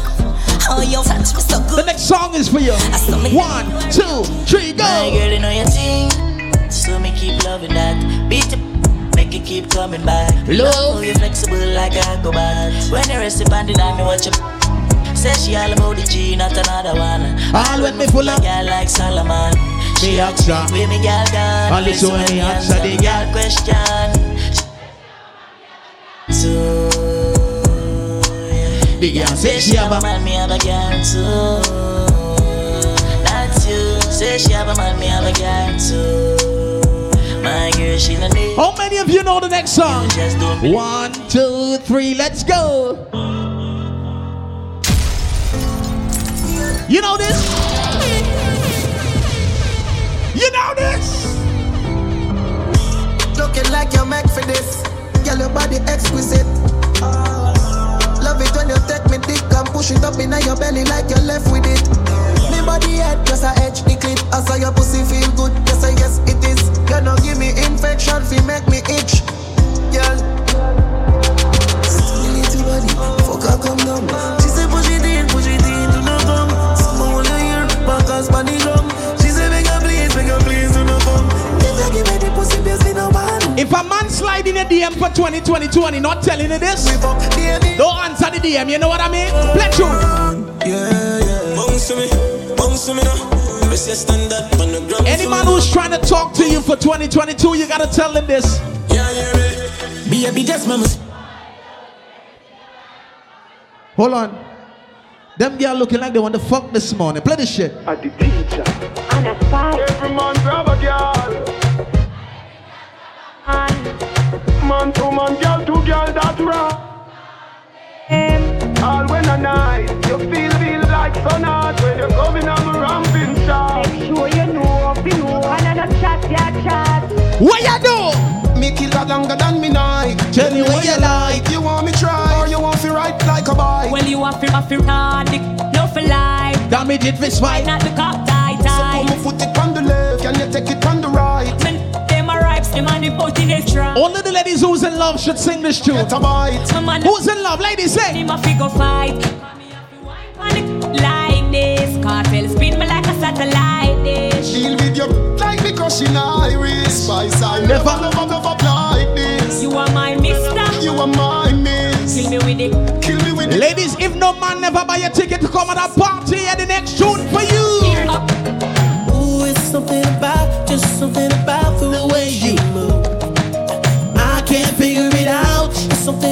You touch me so good. The next song is for you. One, two, three, go. My girl, you know your thing. So me keep loving that. Beat make it keep coming back. Love. you flexible like a go back. When you rest upon the dime, watch you. Say she all about the G, not another one. All when me full girl like Solomon. Me answer. With me girl. Only so Listen when me answer the girl question. So The girl say Say she she have have a a man, me have a girl too. That's you. Say she have a man, me have a girl too. My girl, she no need. How many of you know the next song? Just don't believe. One, two, three, let's go. You know this? You know this? Looking like you're meant for this. Girl, your body exquisite. Love it when you take me dick and push it up in your belly like you're left with it. Me body head just a edge the clip. I saw your pussy feel good. Yes, I guess it is. You know, give me infection, fi make me itch. Girl. Stimulate your body. Fuck her, come down. She say push it in, push it in, do not come. Small here, back us on the If a man slide in a DM for 2022 and he not telling you this, don't answer the DM, you know what I mean? Play tune. Yeah, yeah. Bounce to me, bounce to me now. Best you stand on the ground. Any man who's trying to talk to you for 2022, you gotta tell him this. Yeah, yeah, me. Baby, just mama. Hold on. Them girl looking like they want to fuck this morning. Play this shit. At the teacher. And a spy. Every man grab a girl. Man to man, girl to girl, that's right. All when a night, you feel feel like sun hot when you're coming on the ramping shot. Make sure you know, be know, another chat, yeah, chat. What you do? Me kill that longer than me night. Tell me what you like. You want me try or you want to ride like a bike? Well, you want to have to hard, no for life. Damage it this way. Not the cop tight, tight. So put it on the left, can you take it on the right? Only the ladies who's in love should sing this tune. Who's in love? Ladies, say. Him a figure fight. Like this, cartel spin me like a satellite dish. Deal with your like me crushing iris. Spice I never, never, never like this. You are my mister. You are my miss. Kill me with it. Kill me with it. Ladies, if no man never buy a ticket to come at a party, at the next tune for you. Ooh, it's something about, just something about the way you something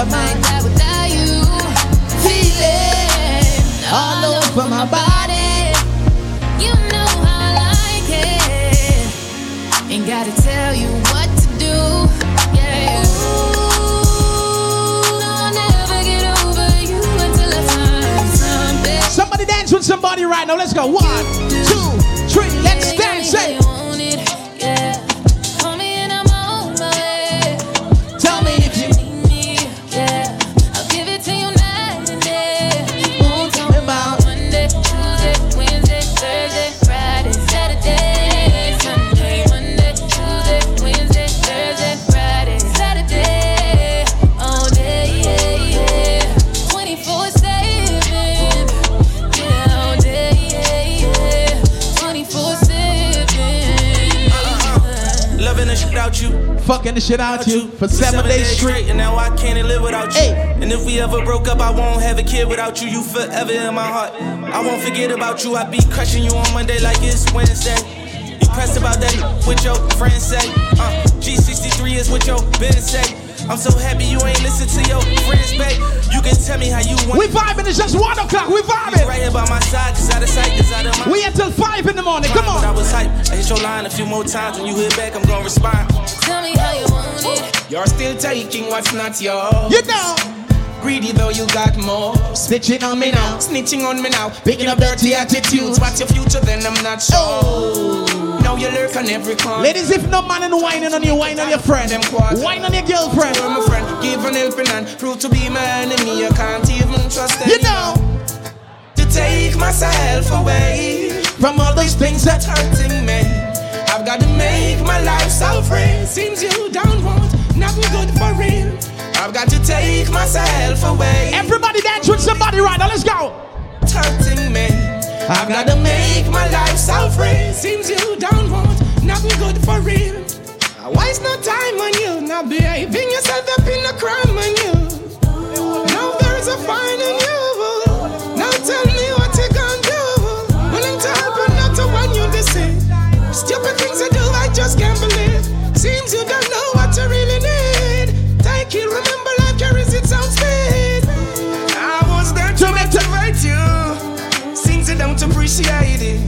Without you. Feeling all over my body. You know how I like it. Ain't gotta tell you what to do. Yeah. Ooh, I'll never get over you until I find something. Somebody dance with somebody right now. Let's go. One, The shit out you for seven days straight. And now I can't live without you. And if we ever broke up, I won't have a kid without you. You forever in my heart. I won't forget about you. I be crushing you on Monday like it's Wednesday. You pressed about that what your friends say. Uh, G63 is what your Ben say. I'm so happy you ain't listen to your friends, babe. You can tell me how you want. We vibing. It's just one o'clock. We vibing. Your line a few more times. When you hit back, I'm gonna respond. Tell me how you want it. You're still taking what's not yours. You know. Greedy though you got more. Snitching on me now. Snitching on me now. Picking up dirty attitudes. What's your future then? I'm not sure. Oh. Now you lurk on every corner. Ladies, if no man and whining on you, whine on your friend. Whine on your girlfriend. You're my friend. Give an helping hand. Prove to be my enemy. You can't even trust You know. To take myself away from all those things that's hurting me. I've got to make my life so free. Seems you don't want nothing good for real. I've got to take myself away. Everybody dance with somebody right now. Let's go. Hurting me. I've got to make my life so free. Seems you don't want nothing good for real. I waste no time on you, not behaving yourself up in a crime on you. Now there's a fine in you. Now tell don't appreciate it.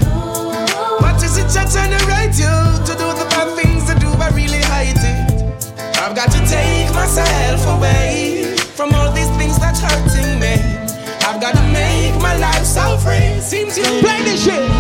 What is it that generate you to do the bad things to do? I really hate it. I've got to take myself away from all these things that's hurting me. I've got to make my life so free. Seems you play this shit.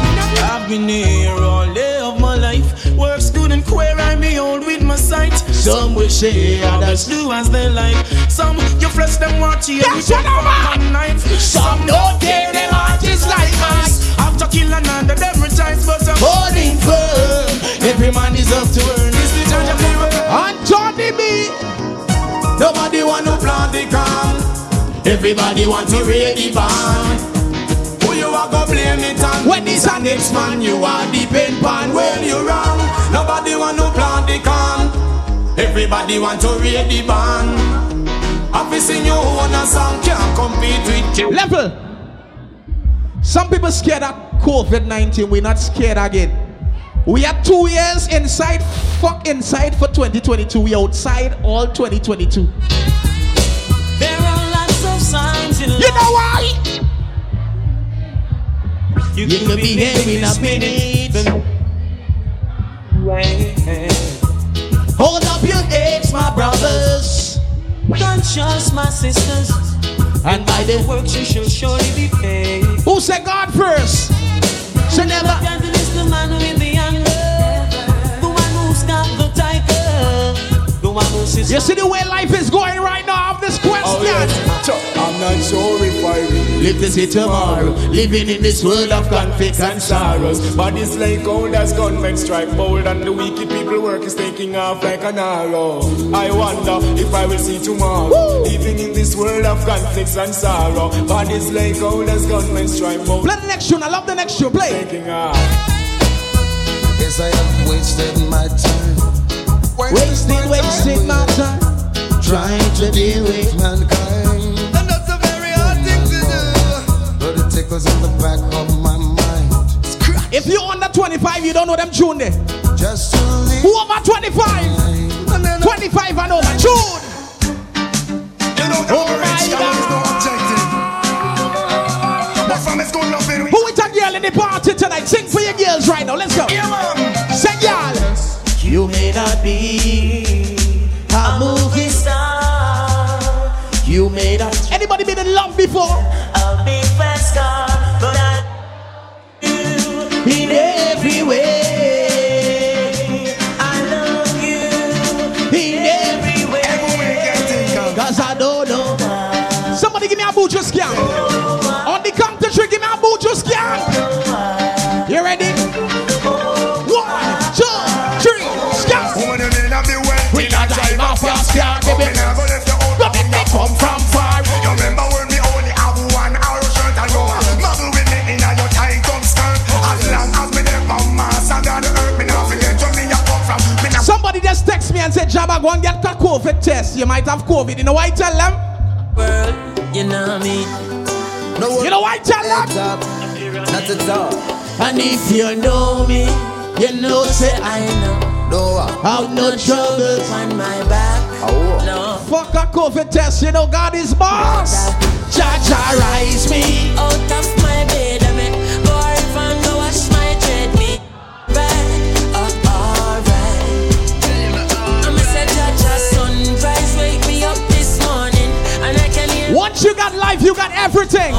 I've been here all day of my life. Works good and queer, I be old with my sight. Some will share, others do as they like. Some you flesh them watch you with a knife. Some don't care, their heart is like ice. After kill another, them retires, but I'm holding firm. Every man is up to earn. This the judge of the world. And Johnny B. Nobody want to plant the can. Everybody want to raid the band. Who you are go blame it on? When a next man, you are the pain pan. Well, you wrong. Nobody want to plant the can. Everybody want to raid the band. I've seen you on a song can't compete with you. Level. Some people scared of COVID 19. We're not scared again. We are two years inside, fuck inside for 2022. We outside all 2022. There are lots of signs in life. You know why? You, you could be hearing a minute. Hold up your heads, my brothers. Conscious, my sisters. And by the work, she shall surely be paid. Who said God first? Say never. Is the man with the anger. The one who's got the title. The one who You see the way life is going right now of this oh, question. I'm not sure if I will live to see tomorrow. Living in this world of conflicts and sorrows. But it's like old as gunmen strike bold, and the wicked people work is taking off like an arrow. I wonder if I will see tomorrow. Living in this world of conflicts and sorrow. But it's like old as gunmen strike bold. Play the next tune. I love the next tune. Play. Taking off. Yes, I have wasted my time. Wasted, wasted my time. Trying to deal with mankind. But in the back of my mind. If you're under 25, you don't know them tune there. Just to live. Who over 25? 25 and over. Tune. Oh my God. Who is a girl in the party tonight? Sing for your girls right now. Let's go. Say, y'all. You may not be a movie star. You may not Anybody been in love before? a big fat star, but I do in every way. I love you in every way. Cause I don't know. Somebody give me a boojo scan. On the count to three, give me a boojo scan. You ready? One, two, three, scan. We not drive off your scar, COVID test. You might have COVID. You know why I tell them? World, you know me. You know why I tell them? Not at all. And if you know me, you know say I know. No, uh, I've no trouble on my back. No. Fuck a COVID test. You know God is boss. Cha cha rise me out of you got life, you got everything.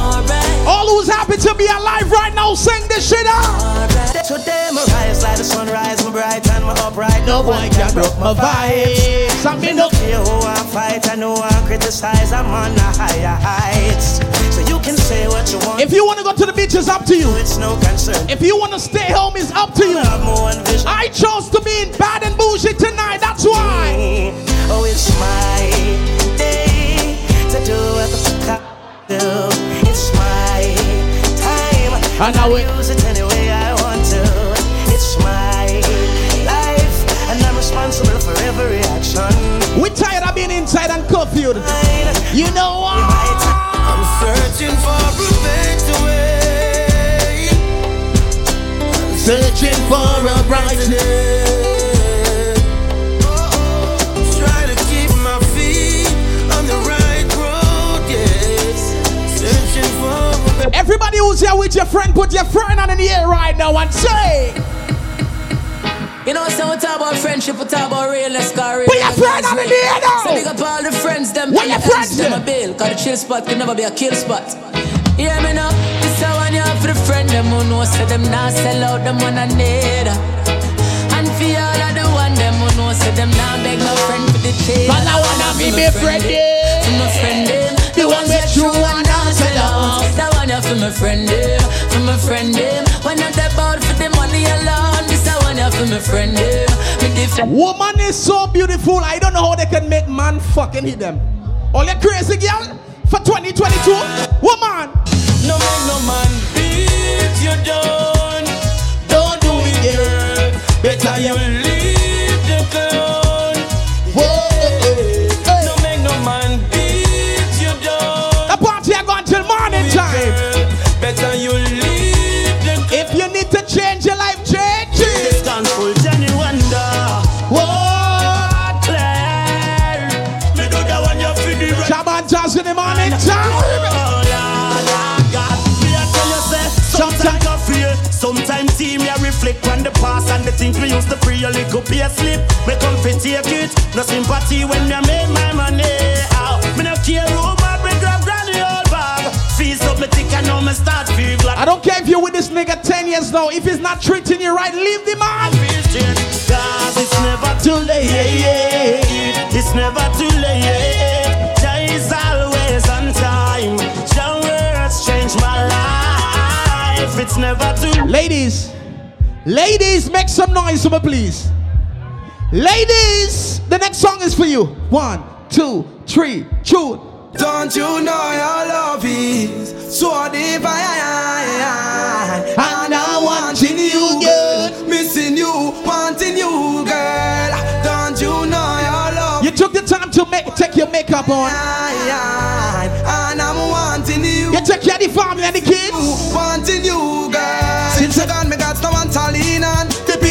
All who's happy to be alive right now, sing this shit out. Today my rise like the sunrise, my bright and my upright. No boy can broke my vibes. I'm Me no care who I fight, I know I criticize. I'm on the higher heights, so you can say what you want. If you want to go to the beach, it's up to you. It's no concern. If you want to stay home, it's up to you. I chose to be in bad and bougie tonight. That's why. Oh, it's my day to do what the fuck I do. It's my time. And I will- use it any way I want to. It's my life, and I'm responsible for every action. We're tired of being inside and curfewed. You know what? I'm searching for a better way. Searching for a brighter day. Here with your friend, put your friend on in the air right now and say. You know, so we talk about friendship, we talk about realness, car Put your friend on in the air now. So big up all the friends, them What your friends ends, them a bill, cause the chill spot can never be a kill spot. Hear me now, this a one you have for the friend, them who know, say them not sell out, them one a need. And for all of the one, them who know, say them not beg no friend for the tail. Man, I wanna be my friend, yeah. For my friend, them. The one with true and not sell out. For my friend, them. For my friend, them. When not about for the money alone, this one you for my friend, them. Woman is so beautiful. I don't know how they can make man fucking hit them. All you crazy girl for 2022. Woman. No make no man beat you down. Don't do it, girl. Better you him on. Sometimes I reflect on the past and the things we used to free a little slip. Me come fit take it, no sympathy when me my money. Out. Me no care who grab granny old bag. Fees up me tick and now me start feel. I don't care if you're with this nigga ten years now. If he's not treating you right, leave the man. Cause it's never too late. It's never too late. It's never too. Ladies, ladies, make some noise for me, please. Ladies, the next song is for you. One, two, three, two. Don't you know your love is so divine? And I'm wanting you, girl. Missing you, wanting you, girl. Don't you know your love? You took the time to make, take your makeup on. And I'm wanting you. You took care of the family and the kids. Wanting you.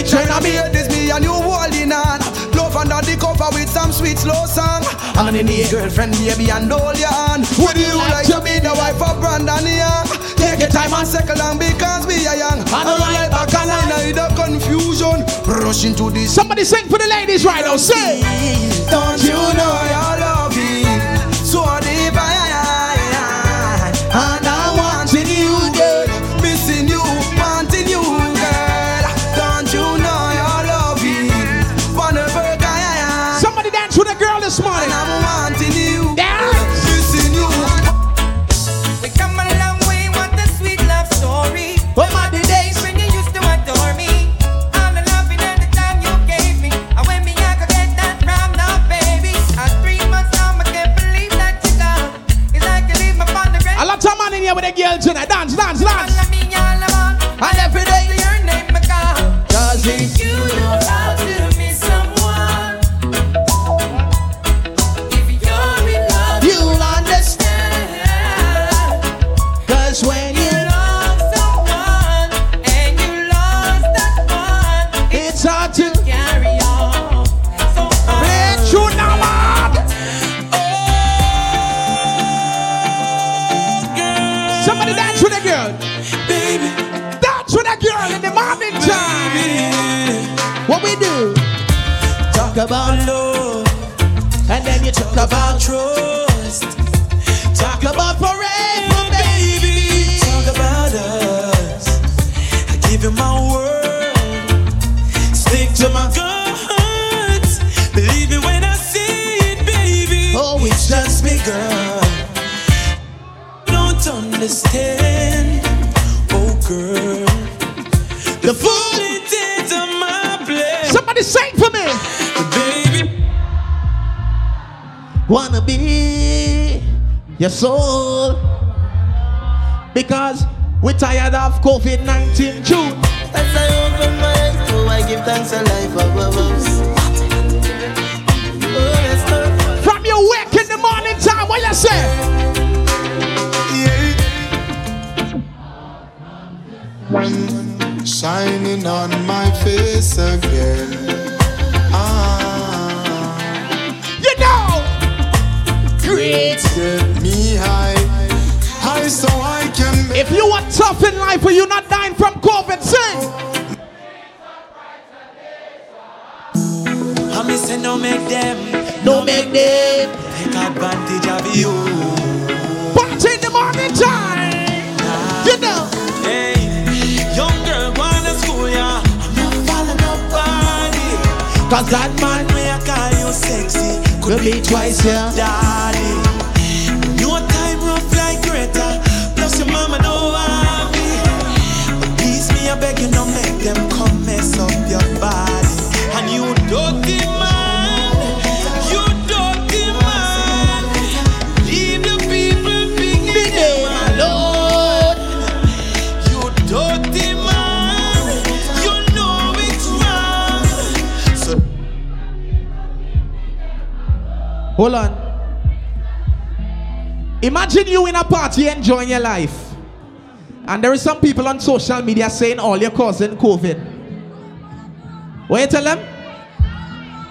Kitchen I made this me and you holding on. Love under the cover with some sweet slow song. And in the girlfriend baby and all your hand Would you like to be the wife of Brandon Young? Take your time and second long because we are young. And I right back and I know the confusion. Rush into this Somebody sing for the ladies right now, sing. people on social media saying all oh, you're causing COVID. What you tell them?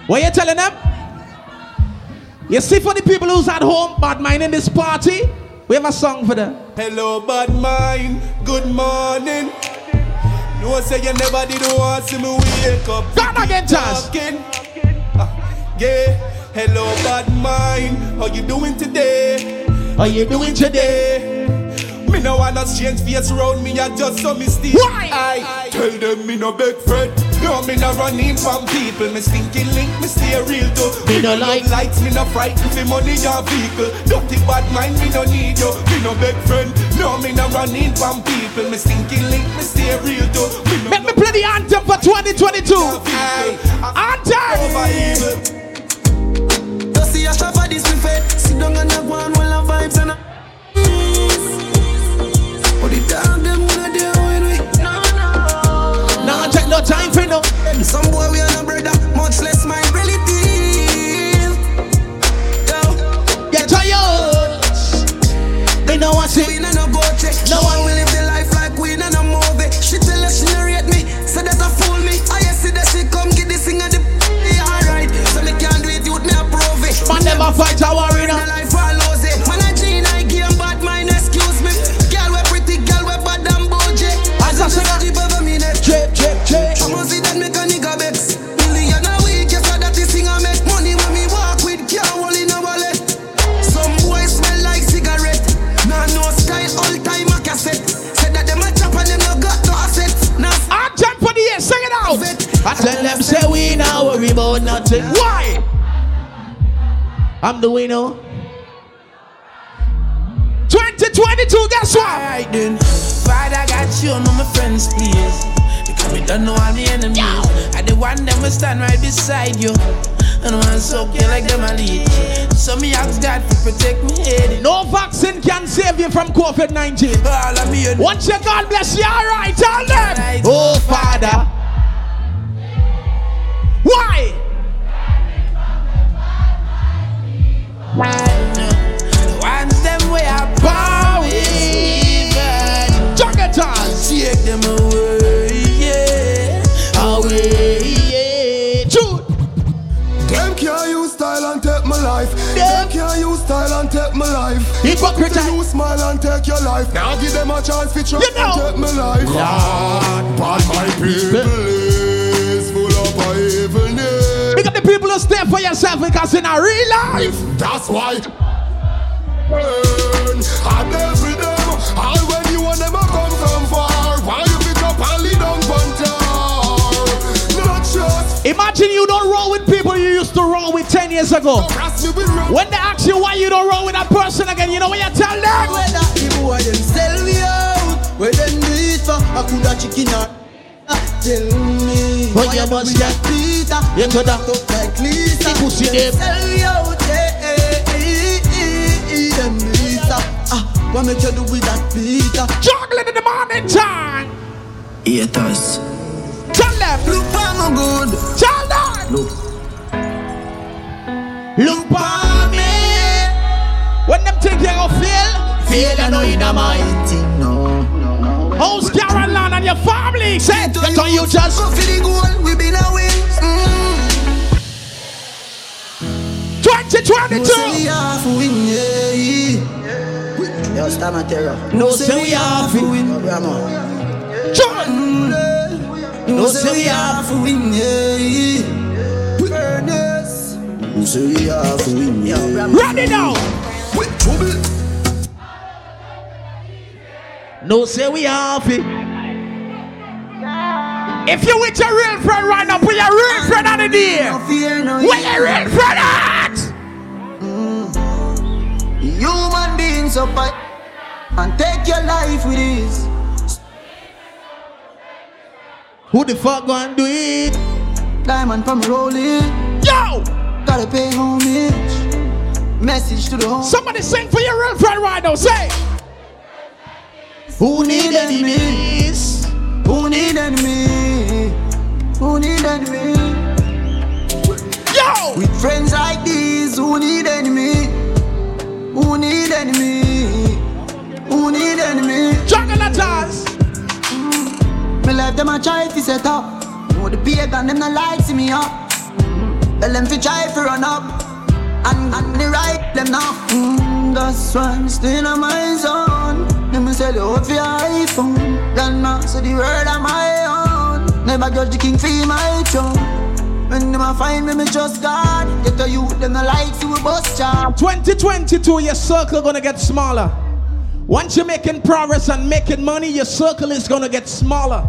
What you telling them? You see for the people who's at home bad minding this party, we have a song for them. Hello bad mind, good morning. No one say you never did want see me wake up. Gone again, Jazz. Uh, ah, yeah. Hello bad mind, how you doing today? How you doing today? Wanna change face around me, I just so mistake. Why? I tell them me no beg friend. No, me no running from people. Me stinking link, me stay real too. Me no no like- lights, me no frighten for money or vehicle. Don't think bad mind, me no need you. Me no beg friend. No, me no running from people. Me stinking link, me stay real too. Me no Let me play the anthem for 2022. Anthem. over evil. You see a shop this we fed. Sit down and 19. All of Once you God bless you, for yourself because in a real life. That's why. Burn and every them. All when you and them come from far. Why you pick up and lead on? Not just Imagine you don't roll with people you used to roll with 10 years ago. cross me with rum. When they ask you why you don't roll with that person again, you know what you tell them? Where that the boy them sell me out Where them do it for I coulda chicken or Tell me But why you do must with get- that Peter You coulda- Talk like Lisa The pussy Them them. Sell me out yeah, Them Lisa Ah, what make you do with that Peter Juggling in the morning time. Haters Tell them. Look for my good Tell them. Look Look for me. When them think you gonna fail, fail you know in a mind. Thing no How's Caroline and your family? Say, that's all you just. Go for the goal We been a win mm. 2022. No say we half. Yo, stand terror. No say we half win. Grandma. John. No say we half win, yeah. No say we half win, yeah. Ready now. With trouble. No say we happy. If you with your real friend right now, put your real friend on the deal. Where your real friend up and take your life with ease. Who the fuck gonna do it? Diamond from rolling. Yo! Gotta pay homage. Message to the home. Somebody sing for your real friend right now. Say. Who need enemies? Who need enemy? Who need enemy? Yo! With friends like these, who need enemy? Who need enemy? Who need enemy? Juggalators. Me left them a try to set up. Know the pagan them not like see me up. Tell them fi try fi run up. And, and the right them now. Mm, that's why I'm still on my zone. Let me sell you out for your iPhone. Grandma, so the word of my own. Never judge the king for my throne. When them a find me, me trust God. Get to you, them the likes you a bust job. 2022, your circle gonna get smaller. Once you're making progress and making money, your circle is gonna get smaller.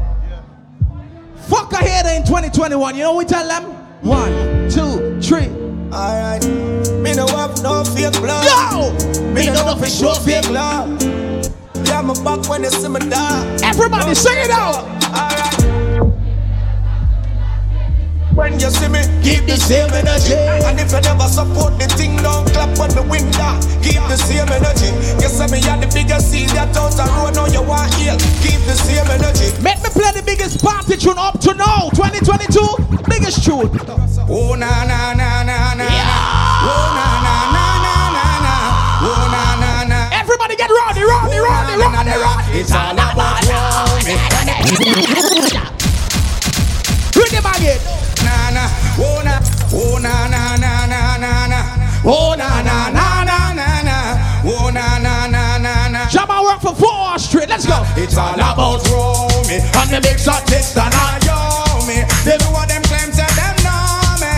Fuck ahead in 2021. You know what we tell them? One, two, three. Alright. Me no have no fake blood. Yo! Me no know for sure fake love. Yeah, my back when you see me die. Everybody sing it out. When you see me, keep the same energy. And if you never support the thing, don't clap when me win that. Keep the same energy. You say me are the biggest seed that out the road, now you want heal. Keep the same energy. Make me play the biggest party tune up to now. 2022, biggest tune. Oh na na na na na. Yeah. Oh na na na na na na. Oh na na na. Everybody get rowdy, rowdy, rowdy, rowdy, rowdy. It's all about Rhythm again. Na na. Oh na. Oh na na na na na na. Oh na na na na na na. Oh na na na na na. Jabba work for four straight. Let's go. It's all about Romy and the big shot text and I yo me. They do what them claim say them know me.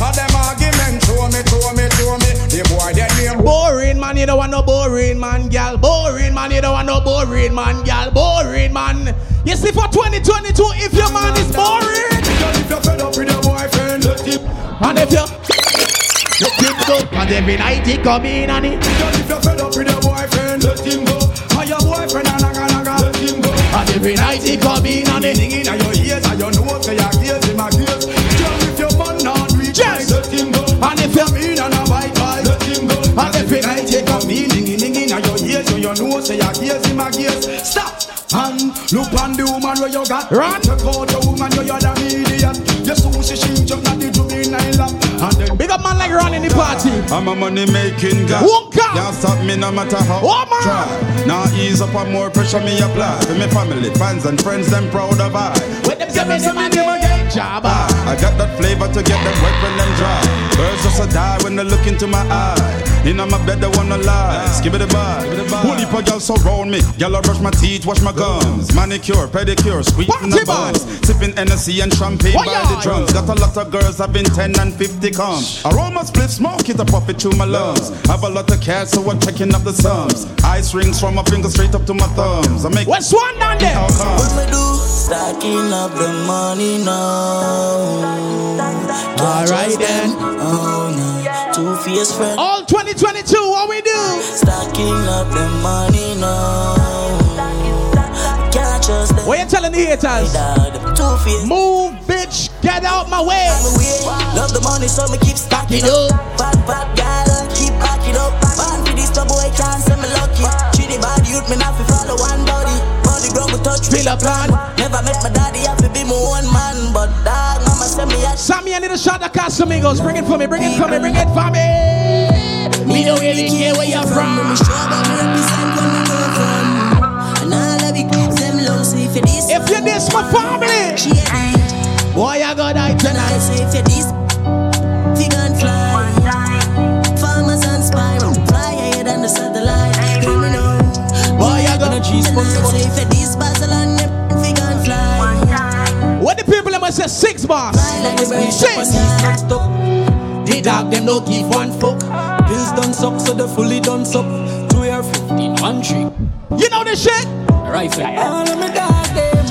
All them argument throw me, throw me, throw me. The boy they name Boring man, you don't want no boring man, gal. Boring man, you don't want no boring man, gal. Boring man. You see, for 2022, if your man is boring, and if you let him go, and every night he come in and he, If you're fed up with your boyfriend, let him go. And your boyfriend a naga naga, let him go. and every night he come in and he. Singing in your ears and your nose, say your ears in my ears. Girl, if your man not weak, Yes. let him go. And if you Come in and a bite bite, let him go. And every night he come in, ding ding in your ears, so your nose, say your ears in my ears. Stop. And look on the woman where you got. Run. Check out the woman where you're the idiot. You so she she just not the juvenile lap. And then Big up man like running the party. I'm a money making guy. Wonka. Can't stop me no matter how. Oh, man. Try. Now ease up on more pressure me apply. To me family, fans and friends, them proud of I. With them say me some them again, Jabba. I got that flavor to get them wet when them dry. Birds just a die when they look into my eye. In my bed, they wanna lie. Skip it a bye. Whole heap of girls surround me. Girl, I brush my teeth, wash my gums. Manicure, pedicure, squeezing the Party buns. Sipping Hennessy and champagne Why by ya? the drums. Got a lot of girls having 10 and 50 comes. Aroma split smoke, it a puff it through my lungs. Have a lot of cash, so I'm checking up the sums. Ice rings from my fingers straight up to my thumbs. I make What's one down there? how come? What me do? Stacking up the money now. Alright then. Oh no, two face friend. All 2022, what we do? Stacking up the money now. Can't trust them. What you telling the haters? Move, bitch, get out my way. Love the money, so me keep stacking up. Bad, bad girl, keep backing up. Man, for this, boy can't say me lucky. Treat the bad youth, me not fi follow one body. Body ground, we touch Feel a plan. Never met my daddy, I fi be my own man. But dog, mama say me a Sammy, I need a shot of Casamigos. Bring it for me, bring it for me, bring it for me. Me don't really care where you're from. Me sure about me represent where me come from. And all of it, them love say this. If you diss my family, a boy, I got die tonight. for this, fig and fly. Farmers and spiral, fly higher than the satellite. Boy, I got say for this, Basel the people them say six bars? Like the birds Six. The dog them don't give one fuck. Pills done suck, so they fully done suck. Two year fifteen, one trick. You know this shit? Rifle. All of me dog them.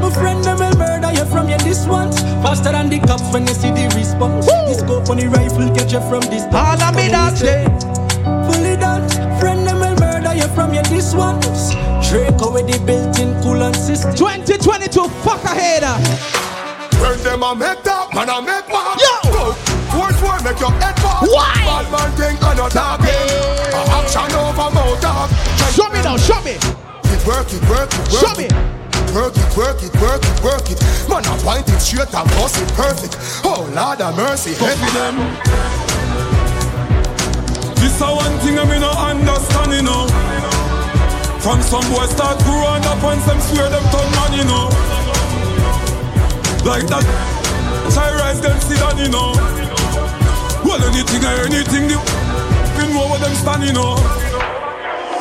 My friend them will murder you from your this one. Faster than the cops when you see the response. This scope on the rifle catch you from this. All of me dog them. Murder you this once. Draco with the built-in coolant system. 2022, fuck a hater. Uh. When them a make that, man a make one. Yo! Go. Words word make your head pop. Why? Bad man thing and not talking. A action over mouth talk. Show me now, show me. It Work it, work it, work Show me. Work it, work it, work it, work it. Man, I point it straight and bust it perfect. Oh, Lord have mercy, heavy them. This a one thing I me no understand, you know. From some boys start growing up and some swear them turn man, you know. Like that, try rise them sit down, you know. Well, anything or anything, you know what them stand, you know.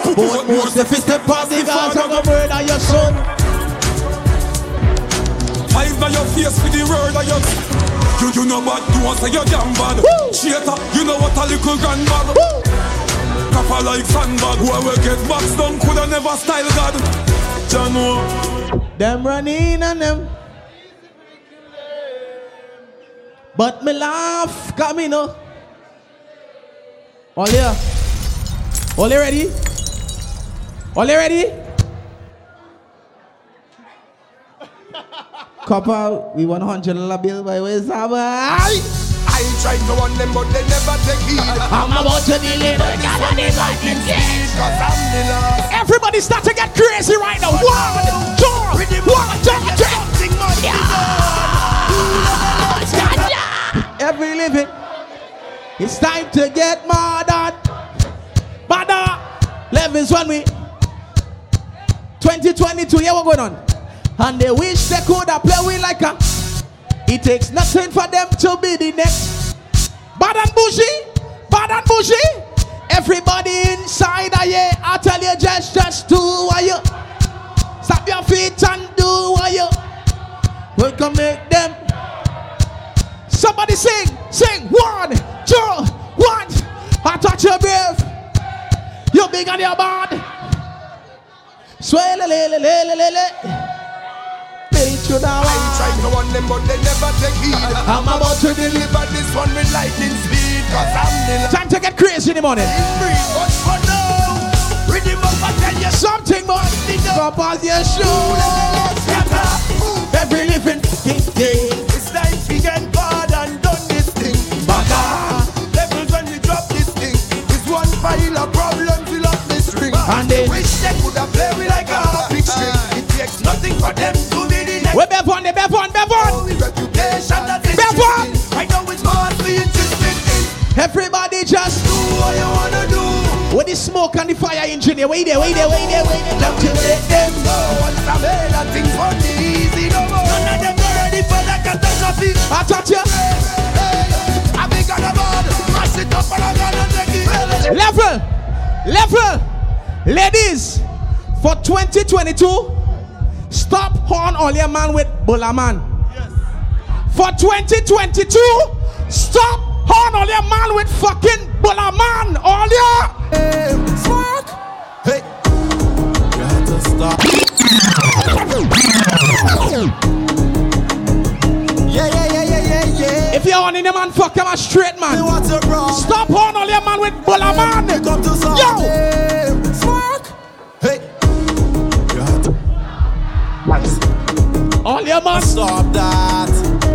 But most if it's the party, guys, I'm gonna murder your son. Five by your face for the word of your You, you know what, you want say you're damn bad Cheater, you know what a little grandmother copper like sandbag. Where we get box done, coulda never style God. Jano. Them running and them. But me laugh, come in, no. All here. All you ready? All you ready? Copper, we want hundred dollar bill by way Saba. I tried to warn them, but they never take heed. I'm about to deliver God and the lightning Cause I'm the last. Everybody start to get crazy right now. One, two, one, two, three. Every living. It's time to get murdered. Murder. Levels when we 2022, yeah, what going on? And they wish they could have play with like a. It takes nothing for them to be the next. Bad and bushy, bad and bushy. Everybody inside, I yeah, I tell you just, just do what you. Stop your feet and do what you. We can make them. Somebody sing, sing one, two, one. I touch your brave. You big and you're bad. Sway le le le le le le le. Beat you down. I tried to warn them, but they never take heed. I'm about to deliver this one with lightning speed. Cause I'm the. Time to get crazy in the morning. But for now, rhythm up and tell you Something more. On your shoes. Every living thing. It's like we get bad and done this thing. Baga. Levels when we drop this thing. It's one pile of problems we lost this ring. And they- wish they could have played with like a big string. It takes nothing for them to be the next. We bev on, the bev on, bev on. Oh, reputation that's Bev on. interesting. Right now it's mostly interested Everybody just do what you wanna do. with the smoke and the fire engine. Wait there, wait there, wait there, wait there. Don't you let them go. Once I made that thing for the easy no more. None of them are ready for the catastrophe. I touch you. I be gonna board. Mash it up and I'm gonna take it. Level, level, ladies. For 2022, stop horn all your man with Bola man. For 2022, stop horn all your man with fucking Bola man. All ya. Fuck. Hey. Yeah, yeah, yeah, yeah, yeah, yeah. If you're on in the man, fuck him a straight man. What's up, bro? Stop horn all your man with Bola man. Come to Yo. All your man. Stop that.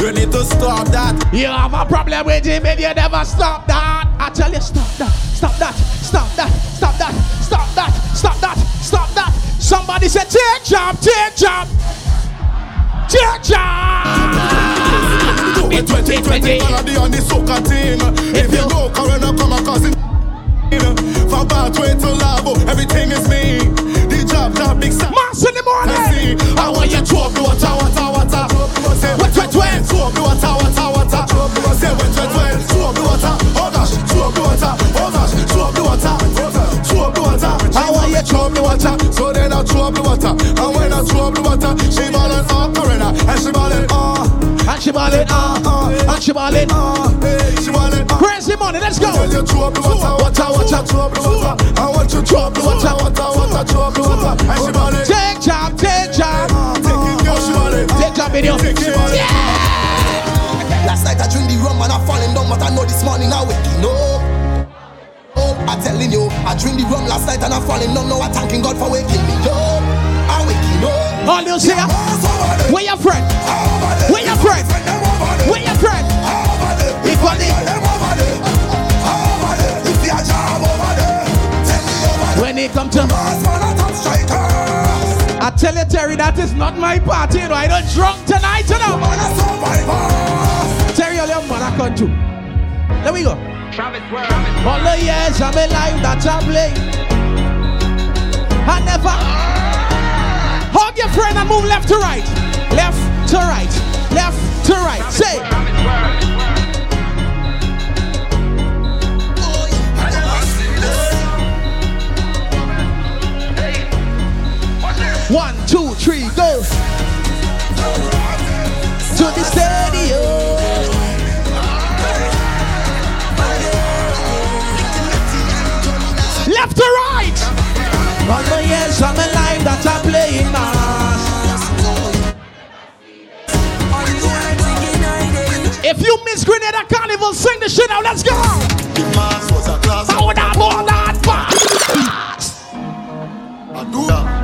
You need to stop that. You have a problem with him and you never stop that. I tell you, stop that, stop that, stop that, stop that, stop that, stop that, stop that. Somebody said, take job, take job, take job. In 2020, gonna be on the soccer team. If you go, Corona come across in From pathway to Labo, everything is me. The job, job, big stuff. Mass in the morning. I want you to me water, water, water. What, what, what? Throw me water, water, water. Say what, what, what? Throw me water. Oh gosh, throw me water. Oh gosh, throw me water. Throw me water. I want you to throw me water. So then I throw me water. And when I throw me water, she ballin' oh, Corona, and she ballin' oh. And she ballin', uh, uh, and she ballin'. Uh, hey, she ballin' uh. Crazy money, let's go. Tell you throw me water, water, water, throw me water. I want you to throw water, water, water, throw me water. And she ballin'. Take job, take job, Take it, girl, she ballin'. take job in your Take she. Last night I drink the rum and I falling down, but I know this morning I waking up. Oh, I'm telling you, I drink the rum last night and I'm falling down. Now I'm thanking God for waking me up. I'm waking up. All you see, where your friend? When come to I tell you, Terry, that is not my party. You know, I don't drunk tonight, you know. Terry, all your mother come too. There we go. All the years I'm alive, that's a play. I never hug your friend and move left to right, left to right, left to right. Say. One, two, three, go. To the stadium. Left to right. All my years of my life that I'm playing. mass. If you miss Grenada Carnival, sing the shit out. Let's go. The mass was a class. That, that, that. I do that.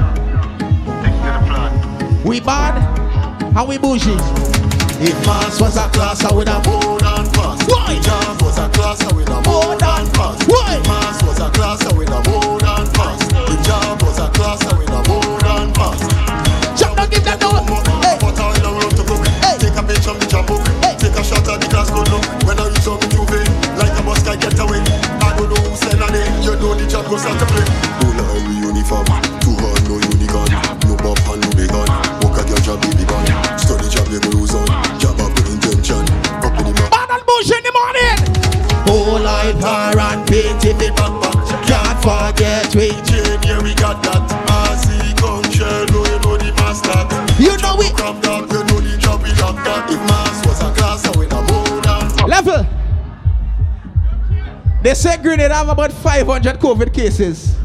We bad and we bougie. If Mars was a class, I would have more than pass. Why? Jam was a class, I would have more than pass. Why? If Mars was a class, I would have more than pass. If Jam was a class, I would have more than pass. Jump down, give that door. Hey. Put all the road to cook. Take a picture of the jam book. Take a shot at the class good look. When I use on the UV, like a bus guy get away. I don't know who send a name. You know the job goes out to play. No lie, we uniform. Walk a girl job, baby gun. Study job, you go lose on. Job up with intention. Up in the. Bad and bougie in the morning. Whole life car and paint if it back back. Can't forget we chain here we got that. Gun shell, know you know the master. You know we come down, you know the job we lock that. If Mars was a class, I would have more than Level. They say Grenada have about 500 COVID cases.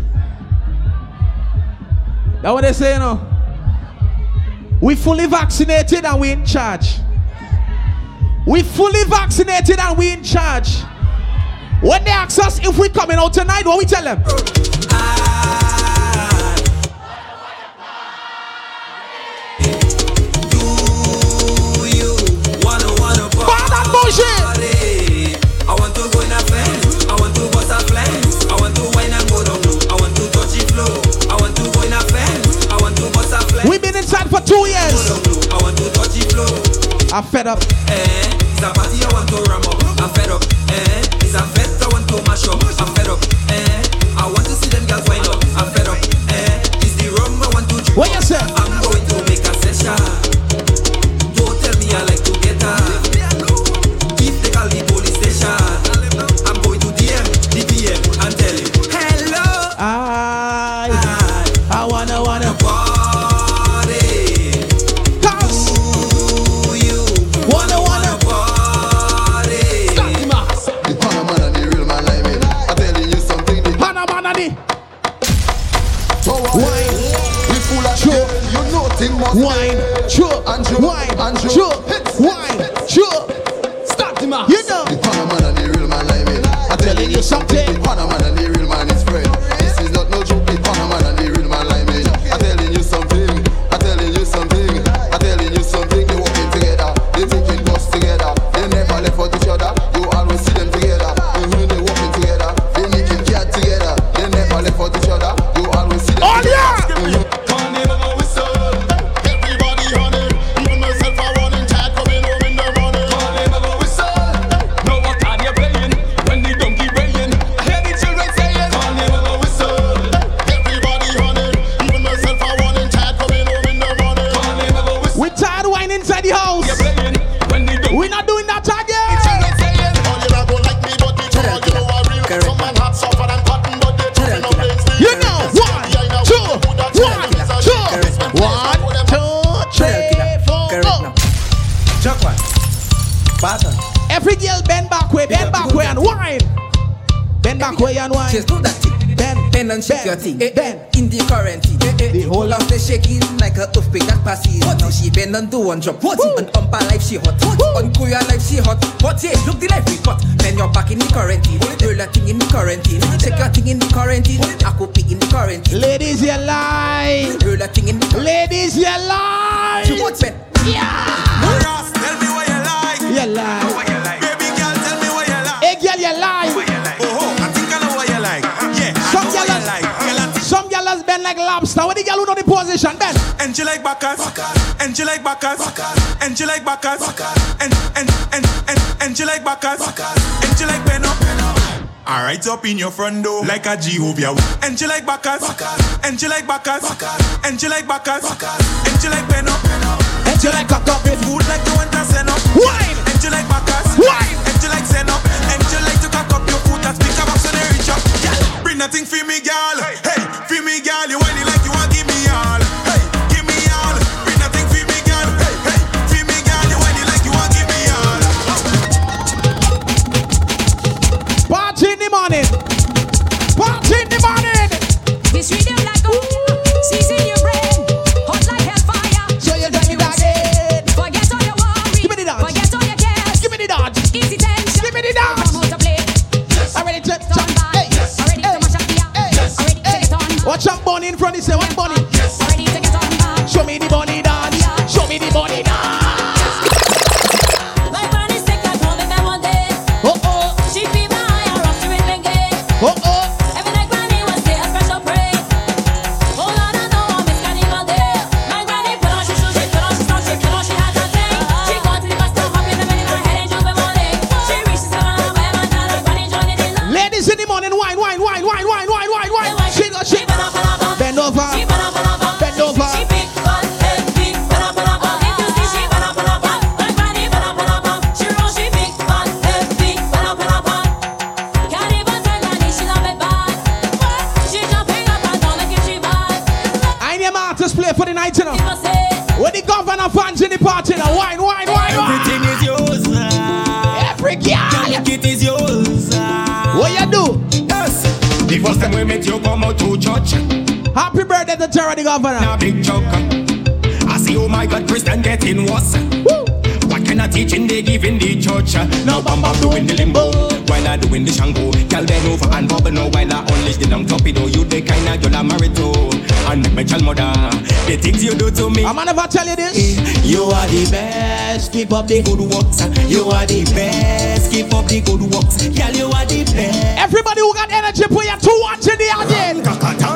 That's what they say, you know. We fully vaccinated and we in charge. We fully vaccinated and we in charge. When they ask us if we coming out tonight, what we tell them? Two years. I want to touch it flow. I'm fed up. Eh, it's a party I want to ram up. I'm fed up. Eh, it's a fest I want to mash up. I'm fed up. Eh, I want to see them girls wind up. I'm fed up. Eh, it's the rum I want to drink. What you say? Wine, and sure, wine, sure. Start the man. You know. The Panama and the real man like me. I'm telling you something. The Every girl bend back way, bend back way and wine. Bend back way and wine. Just do that thing. Bend, bend and shake your thing. Bend. In the quarantine. Eh. The whole of the shaking like a earthquake that passes. What now she bend and do one drop. What? On umpa life she hot. On kuya life she hot. What? Yeah, look the life we got. Then you're back in the quarantine. Roll a thing in the quarantine. Check your thing in the quarantine. I could pick in the quarantine. Ladies, you lie. Roll a thing in the Ladies, you lie. What? Ben? Ross, tell me what you like. You lie. Like lobster. What the girl who know the position, Ben? And you like backers, and you like backers, and you like backers, and and and and and you like backers, and you like pen up. Alright up in your front door like a Jehovah. And you like backers, and you like backers, and you like backers, and you like up. And you like cock up food like you want to send up. Wine. And you like backers, Wine. And you like send up, nothing for me, girl. Hey, for me, girl. You want it like you want give me all. Hey, give me all. Bring nothing for me, girl. Hey, hey, for me, girl. You want it like you want give me all. Party in the morning. Party in the morning. This rhythm money in front, he say, what money. Happy birthday to Terra the governor. A big chuck. I see, oh my God, Christian getting worse. What kind of teaching they give in the church? Now Bam Bam doing the limbo while I doing the shango. Girl bend over and bubble now while I unleash the long torpedo. You the kind of girl I'm married to. And my child mother, the things you do to me. I'm gonna never tell you this. You are the best, keep up the good works. You are the best, keep up the good works. Girl, you are the best. Everybody who got energy, put your two ones in the audience.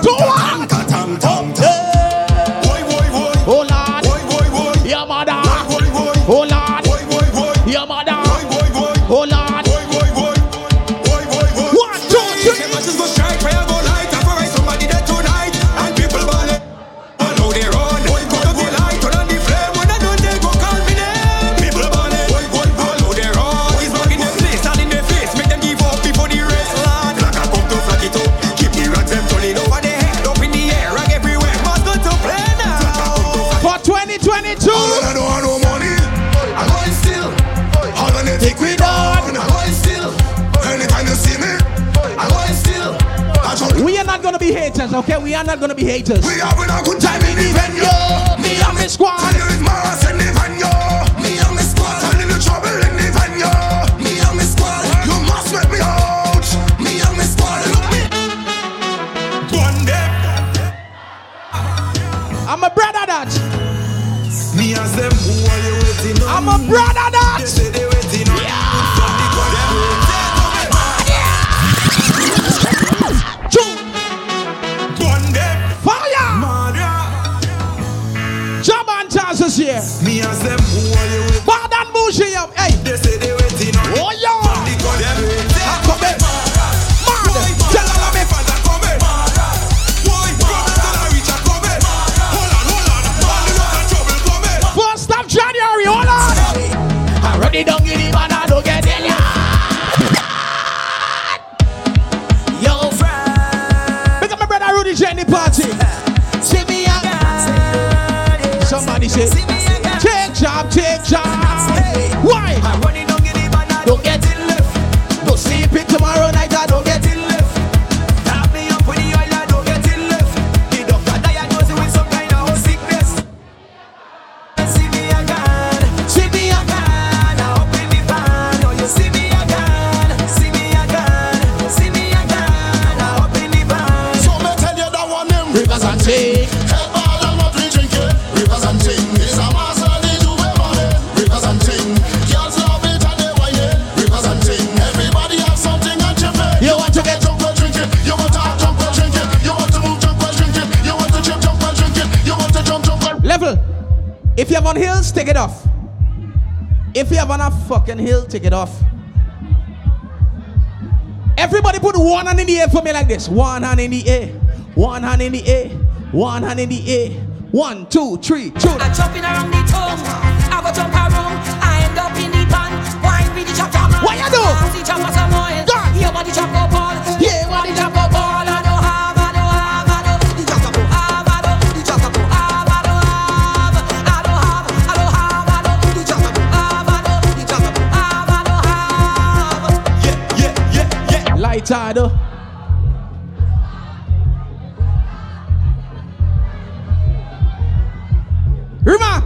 Okay? We are not gonna be haters. We having a good time in the venue. Me and my squad. Me as them take it off. Everybody put one hand in the air for me like this. One hand in the air. One hand in the air. One hand in the air. One, two, three, two. I jumping around the tongue. I go jump around. I end up in the pan. Wine with the chop chop. What you do? See chop some oil. Your body chop yeah. Though. Rima!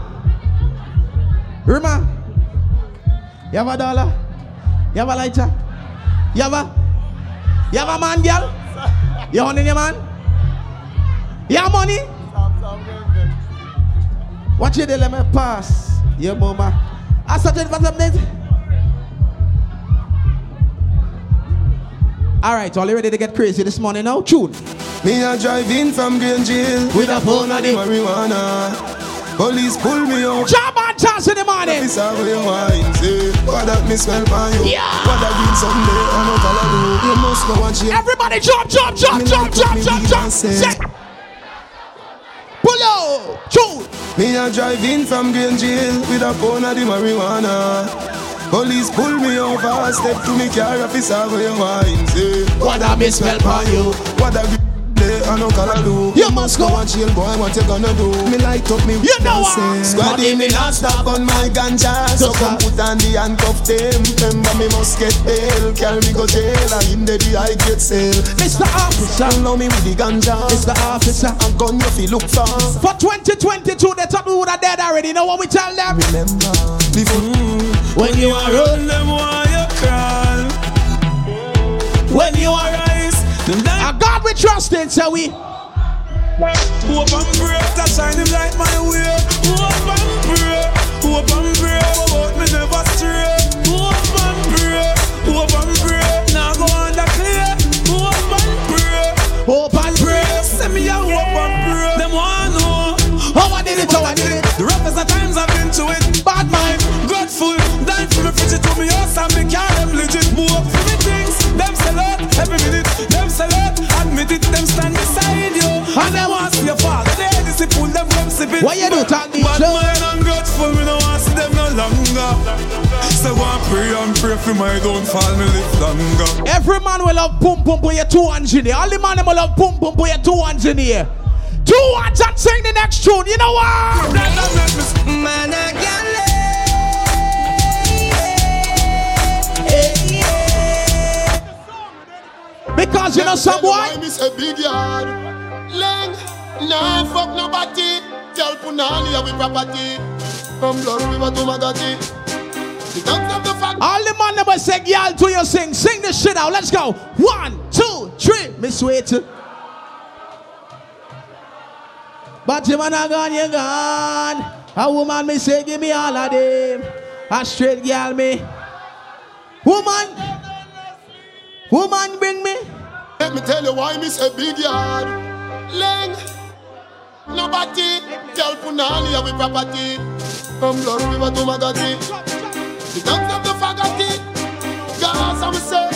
Rima! You have a dollar? You have a lighter? You have a? You have a man, girl? You honey your man? Have money? Watch let me pass. Your mama. I started for some days. All right, all you ready to get crazy this morning now? Tune. Me a drive in from Green Jail With a phone on the marijuana. Police pull me out. Job and chance in the morning. This how you wine, say. What that me smell by you? Yeah. What that green Sunday? I know follow you. You must know what you. Everybody jump, jump, jump, Me jump, jump, jump, jump. say. Pull out. Tune. Me a drive in from Green Jail with a phone of the marijuana. Police pull me over, step to me car, officer where you wine, say. What that me by you? What green day? I no color do. You must go. and chill, boy. What you gonna do? Me light up me. You know what? Squaddy me not stop on my ganja. So come put on the handcuff them. Remember me must get bail. Carry me go jail. And him the I get sale. Mr. Officer, allow me with the ganja. Mr. Officer, a gun you feel look for. For 2022, they thought we would have dead already. Know what we tell them? Remember, before when you are run them while you crawl. When you are rise, them A God we trust in, so we. Hope and pray to shine him like my way. Hope and pray, hope and pray, about me never stray. For me fridge house and me car them legit move for me things. Them sell out every minute, them sell out. Admit it, them stand beside you. And them want see your father. They discipline them from sipping. Why you do talk this Bad mind ungrateful, me no want see them no longer. So go and pray and pray for my downfall, me live longer. Every man will love boom boom put your two hands in here. All the man will love boom boom put your two hands in here. Two hands and sing the next tune. You know what? Man, I can't Because you know some boy. Why me say big yard? Lang, nah fuck nobody. Tell Punani we property. From Blood River to Magati. The dogs of the fact. All the man never say y'all to you sing. Sing this shit out. Let's go. One, two, three. Miss Wait. But you man a gone, you gone. A woman me say give me all of them. A straight girl me. Woman. Woman bring me. Let me tell you why me say big yard. Lang. Nobody tell Punani we property. From Blood River to Magati. The dogs of the Fagati. Gaza me say.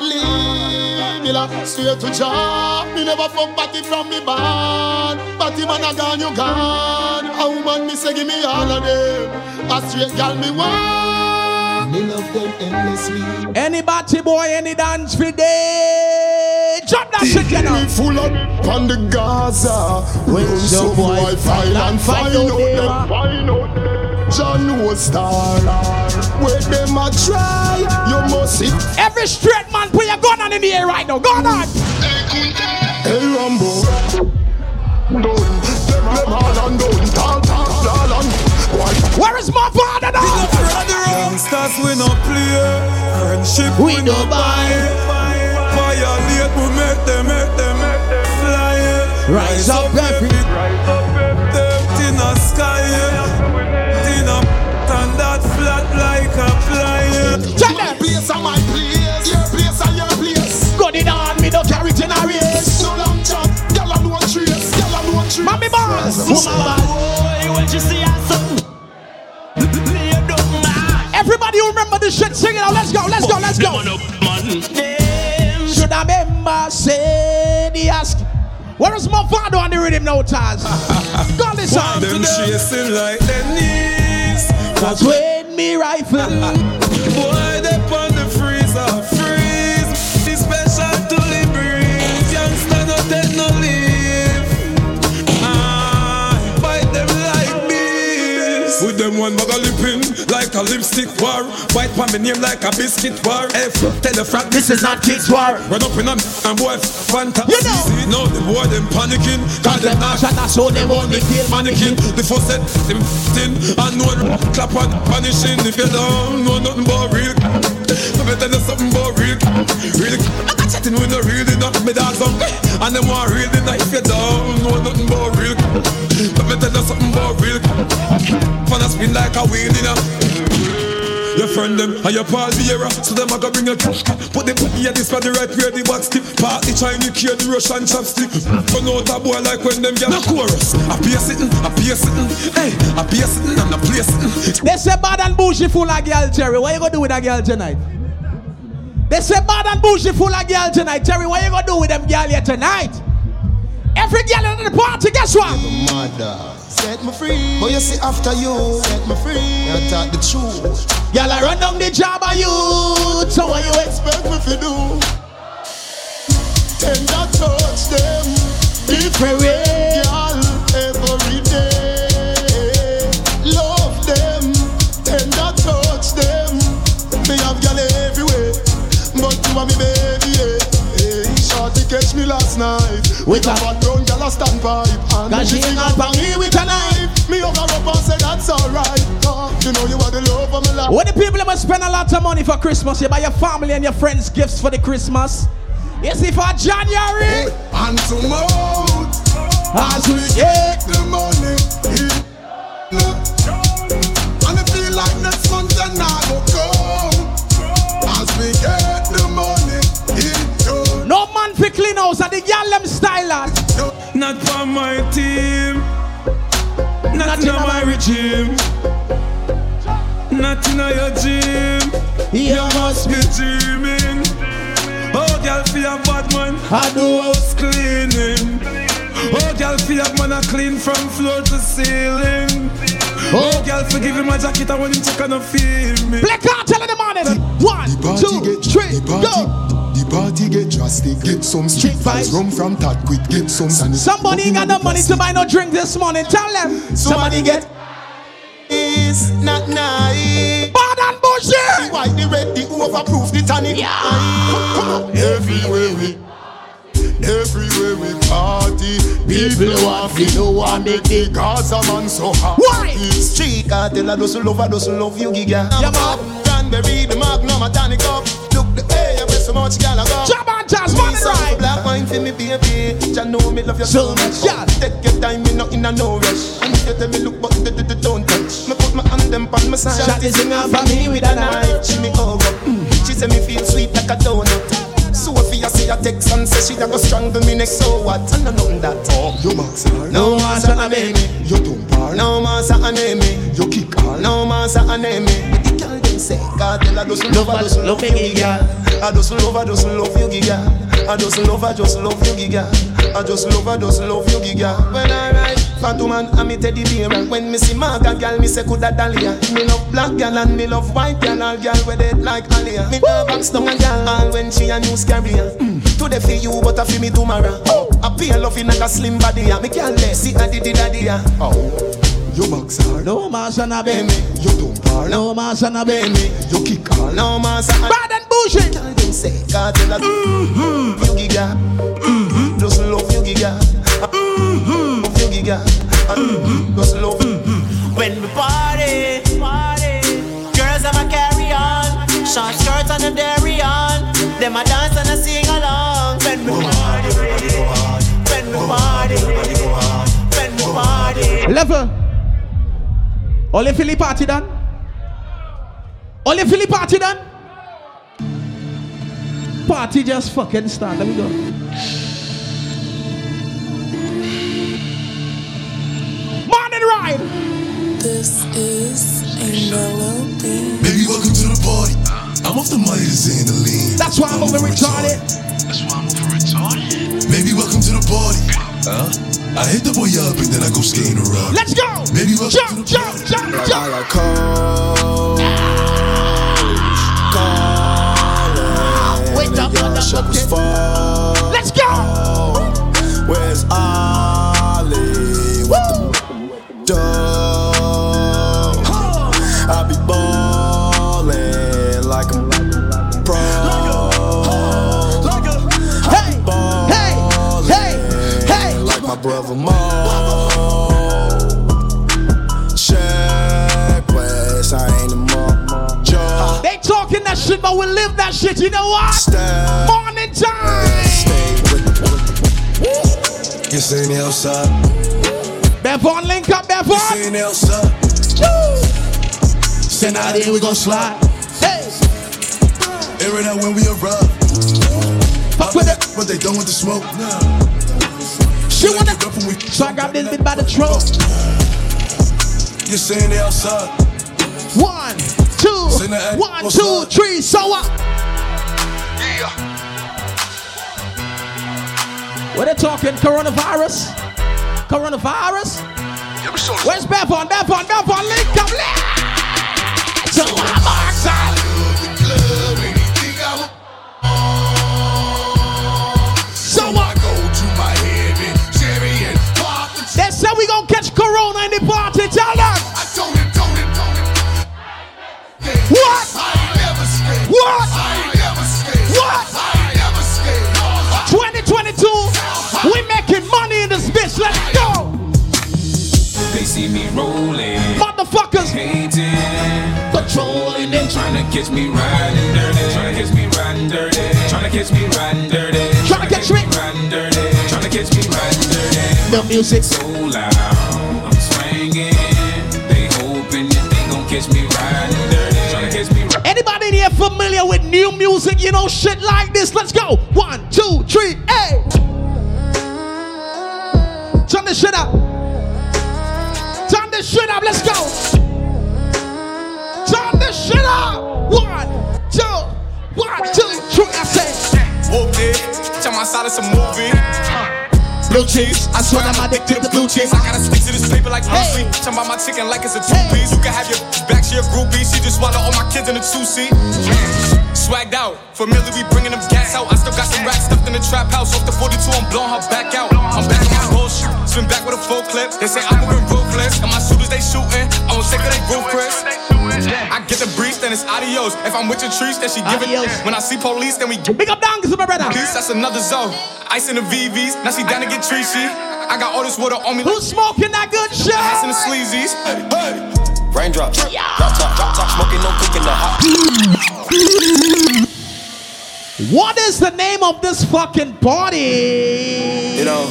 Leave me la straight to job. Me never fuck batty from me band. Batty man a gone, you gone. A woman me say give me all of them. A straight girl me want. Me love them endlessly. Any batty boy, any dance for day. Drop that shit, you know. Full up on the Gaza. When some boy file and find out them. Find out them. John no star. Where them a try, you must see. Every straight man put your gun on in the air right now. Go on. Hey Rambo. Don't them them all and don't talk talk all and. Where is my father now? Gangsters we no play, friendship we no buy. Violate we make them, make them, make them fly. Rise up every, rise up every. Them in the sky, in a stand that flat like a fly. Check that. Place of my place, your place and your place. Gun it on, me no carry it in a race. No long chat, gyal a no trace, gyal a no trace. Mommy boss, woman boy, when you see us. Everybody who remember this shit, sing it out. Let's go, let's go, let's go. Should I remember say the ask? Where is my father on the rhythm now, Taz? Go this song. Them chasing like their knees. Cause when me rifle, boy, they on the freezer, freeze. Be special to the breeze. Youngster no take no leave. Ah, bite them like bees. With them one bag of lipping like a lipstick war. Bite on me name like a biscuit war. F, tell the front this is not kids war. Run up in a and boy, fanta. You know. See, now the boy them panicking. Cause them not shot us so them only kill mannequin. The first set them thin and no clap on punishing. If you don't know nothing about real, me tell you something about real, real. I got chatting with no real enough. Me dogs on and them want real enough. If you don't know nothing about real, me tell you something about real. Fun spin like a wheel, you know. Your friend them and your pal Vera So them a go bring a cash Put the put at this for the right where the box tip Part the Chinese kid the Russian chopstick Run out a boy like when them get a chorus I pay sitting, I pay sitting Hey, I pay sitting and I play sitting They say bad and bougie full of girl, Terry. What you gonna do with that girl tonight? They say bad and bougie full of girl tonight, Terry. What you gonna do with them girl here tonight? Every girl in the party, guess what? Mother, set me free. But you see after you, set me free. You talk the truth. Y'all I run down the job of you. So what you expect me to do? Tender touch them. Different way. Girl, every day. Love them. Tender touch them. Me have girl everywhere. But you are me baby, yeah. Hey, shorty catch me last night. With a fat brown girl a stand pipe. And Cause she ain't got out me with a knife. Me her up and say that's alright. Uh, you know you are the love of my life. When the people ever spend a lot of money for Christmas, you buy your family and your friends gifts for the Christmas. You see for January. And tomorrow, as we get the money. And I feel like next month and I go. As we get the money, No man for clean house and the girl them style lad. Not for my team. Not, in my regime. Not in your gym. You must be dreaming. Oh, girl, for your bad man. I do house cleaning. Oh, girl, for your man, I clean from floor to ceiling. Oh, oh girl, forgive him my jacket, I want him to kind of feel me. Black cartel in the morning. One, two, three, go. The party get drastic, get some street vibes, rum from that quick, get some sanity. Somebody got no money to buy no drink this morning. Tell them. Somebody get. Is not nice. Bad and bullshit. Why the red, the overproof, the tonic? Yeah. Come on, everywhere we, everywhere we party. People want to know what make the Gaza man so hot. Why? Street cartel, I just love, I just love you, giga. Yeah, man. Cranberry, the magnum, a tonic up. Look the where so much gal I go. Jab on jazz, money right. Black wine for me, baby. Ya know me love you so, much. Yeah. Take your time, me not in a no rush. And you tell me look, but d- d- d- don't touch. Me put my hand them on my side. Shot is singing for me with a knife. She me over. Mm. She say me feel sweet like a donut. Sophia see a text and say she da go strangle me next. So what? I know nothing that. Oh, you max her. No master a name me. You don't bar. No master a name me. You kick her. No master a name me. But the girl them say, cartel I just love, I just love you, girl. I just love, I just love you, girl. I just love, I just love you, girl. I just love, I just love you, girl. When I ride, fat woman, I'm me teddy bear. When me see Marga, girl, me say coulda Dahlia. Me love black girl and me love white girl. All girl with it like Alia. Me never box down a girl, all when she a news carrier. Mm. Today for you, but I feel me tomorrow. Oh, I pay loving like a slim body. Me can't let see a diddy daddy. Oh. You box hard. No man son of baby. You don't bar. No man son of baby. You kick hard. No man son Bad and bullshit. Tell them say, cartel a mm-hmm. You giga. Mm-hmm. Just love you giga. Mm-hmm. Love you giga. Mm-hmm. Just love you. When we party, party, girls have a carry on, short skirts and a dairy on. Them a dance and a sing along. When we party, when we party, when we party. Level. Only Philly party done. Only Philly party done. Party just fucking start. Let me go. Morning ride. This is a melody. Baby, welcome to the party. I'm off the money to Xandaline. That's why I'm over retarded. That's why I'm over retarded. Baby, welcome to the party. Huh? I hit the boy up and then I go skating around. Let's go. Baby, welcome Jump, to the jump, jump, jump. I call. Wait up, Shepherds fall. Let's go. Brother Mo. Check West, I ain't a mo. Joe. They talking that shit, but we live that shit. You know what? Step. Morning time. You seen outside? Bevon, link up, You Bevon. seen the outside? Send out here, we gon' slide. Hey, Air it out when we arrive. fuck with it. But they done with the smoke. She wanna. Get up when we So I grab this bit by the throat. You seen the outside? One, two, one, two, three. So what? What they talking? Coronavirus? Coronavirus? Where's Bevon? Bevon, Bevon, link up. So I'm much corona in the party. Tell them. What? What? What? 2022, we making money in this bitch. Let's go. They see me rolling. Motherfuckers. Hating. Patrolling and trying to catch me riding dirty. Trying to catch me riding dirty. Trying to catch me riding dirty. Trying to catch me riding dirty. Trying to catch me riding dirty. The music so loud. Familiar with new music? You know, shit like this. Let's go. One, two, three, hey. Turn this shit up. Turn this shit up. Let's go. Turn this shit up. One, two, one, two, three. I say. It. Check my side, it's a movie. Blue cheese. I swear I'm addicted to blue cheese. I gotta stick to this paper like Bruce Lee. Talking about my chicken like it's a two piece. You can have your back, to your groupie. She just swallow all my kids in a two seat. Swagged out, familiar, we bringing them gas out. I still got some racks stuffed in the trap house. Off the 42, I'm blowing her back out. I'm back on my bullshit. Spin back with a full clip. They say I'm moving ruthless. And my shooters, they shooting. I won't take it, they roof Chris. I get the breeze, then it's adios. If I'm with your trees, then she giving. When I see police, then we get. Big up down, cause my brother. Peace, That's another zone. Ice in the VVs, now she down to get treachy. I got all this water on me. Who's smoking that good shit? Ice in the sleazies. Hey, hey. Raindrop, drop top, drop top, smoking, no cooking the hot. What is the name of this fucking party? You know,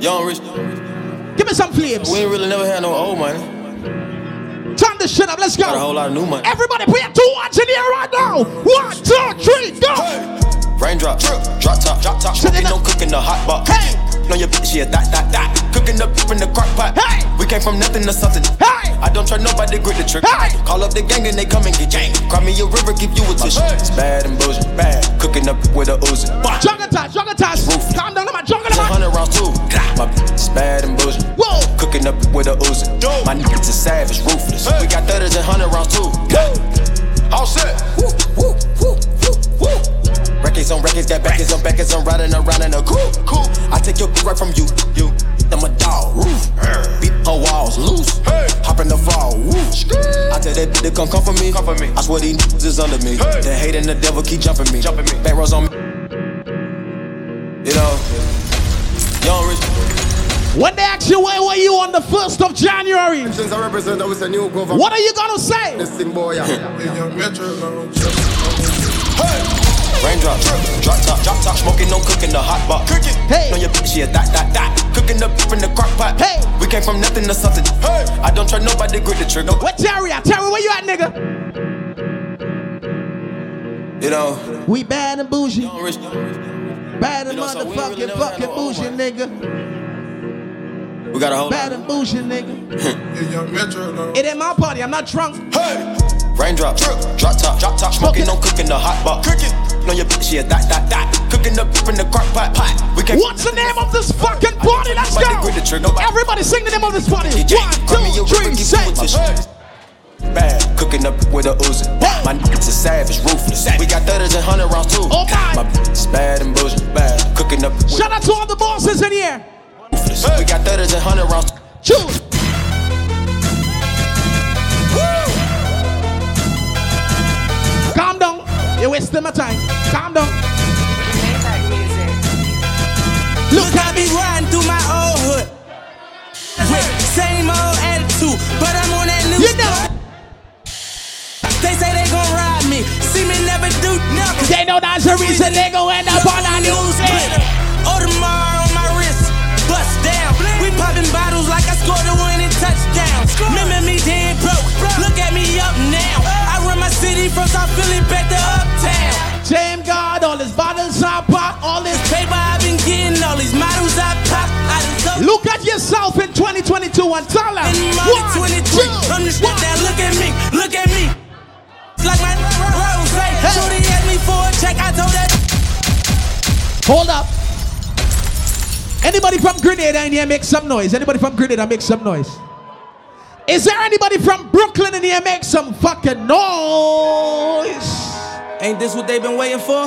young rich. Give me some flames. We ain't really never had no old money. Turn this shit up. Let's go. Got a whole lot of new money. Everybody, put your two ones in here right now. One, two, three, go. Raindrop, drop drop, drop top, drop top, smoking, no cooking the hot box. Hey. On your bitch, yeah, that, that, that. Cooking up in the crock pot. Hey. We came from nothing to something. Hey. I don't try nobody, grip the trick. Hey. Call up the gang and they come and get gang. Cry me a river, give you a tissue. It's bad and bullshit, bad. Cooking up with a Uzi. Jungle touch, jungle touch. Calm down, on my jungle man. 100 rounds too. My bitch is bad and bullshit. Whoa. Cooking up with a Uzi. My niggas is savage, ruthless. We got 30s and 100 rounds too. All set. Woo, woo, woo, woo, woo. Records on records, got backers on backers, I'm riding around in a coupe. Cool. I take your right from you. You. I'm a dog. Roof. Beat her walls loose. Hey. Hop in the fall. Woo. I tell that bitch to come come for me. Come for me. I swear these niggas is under me. Hey. The hate and the devil keep jumping me. Jumping me. Back rows on me. You know. Young rich. When they ask you where were you on the 1st of January, Since I represent, I was a new government. what are you gonna say? This thing, boy, yeah. Raindrop, drop drop top, drop top, smoking, no cooking the hot pot. Cooking, hey, on your bitch, yeah, that, that, that. Cooking up in the crock pot. Hey, we came from nothing to something. Hey, I don't try nobody, grip the trigger. What Terry at? Terry, where you at, nigga? You know, we bad and bougie. Bad and You know, so motherfucking really fucking had no old bougie, nigga. We got a whole Bad and bougie, nigga. it ain't my party. I'm not drunk. Hey, raindrop, drop top, drop top, smoking, no cooking the hot pot. Cooking, on your bitch, yeah, that, that, that. Cooking up in the crock pot, pot. We came What's the name of this fucking party? Let's go. grip the trigger. Everybody sing the name of this party. Yeah, One, cry me two, a river, three, give say. you. Bad, cooking up with a Uzi. My niggas is savage, ruthless. We got 30s and 100 rounds too. Oh my. My bitch is bad and bullshit, bad. Cooking up with Shout out to all the bosses in here. Ruthless. We got 30s and 100 rounds. Choose. Calm down. You're wasting my time. Calm down. Look, I be riding through my old hood. With same old attitude, but I'm on that new You know. They say they gon' ride me, see me never do nothing. They know that's the reason they gon' end up on a news popping bottles like I scored a winning touchdown. Remember me dead broke, look at me up now. I run my city from South Philly back to Uptown. Same God, all his bottles I pop, all this Paper I've been getting, all these models I pop. I done Look at yourself in 2022 and tell in One, 23. two, Understand one. that? Look at me, look at me. Like my rose. Hey. Shorty asked me for a check, I told her. Hold up. Anybody from Grenada in here make some noise? Anybody from Grenada make some noise? Is there anybody from Brooklyn in here make some fucking noise? Ain't this what they've been waiting for?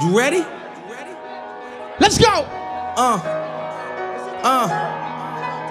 You ready? Let's go. Uh, uh.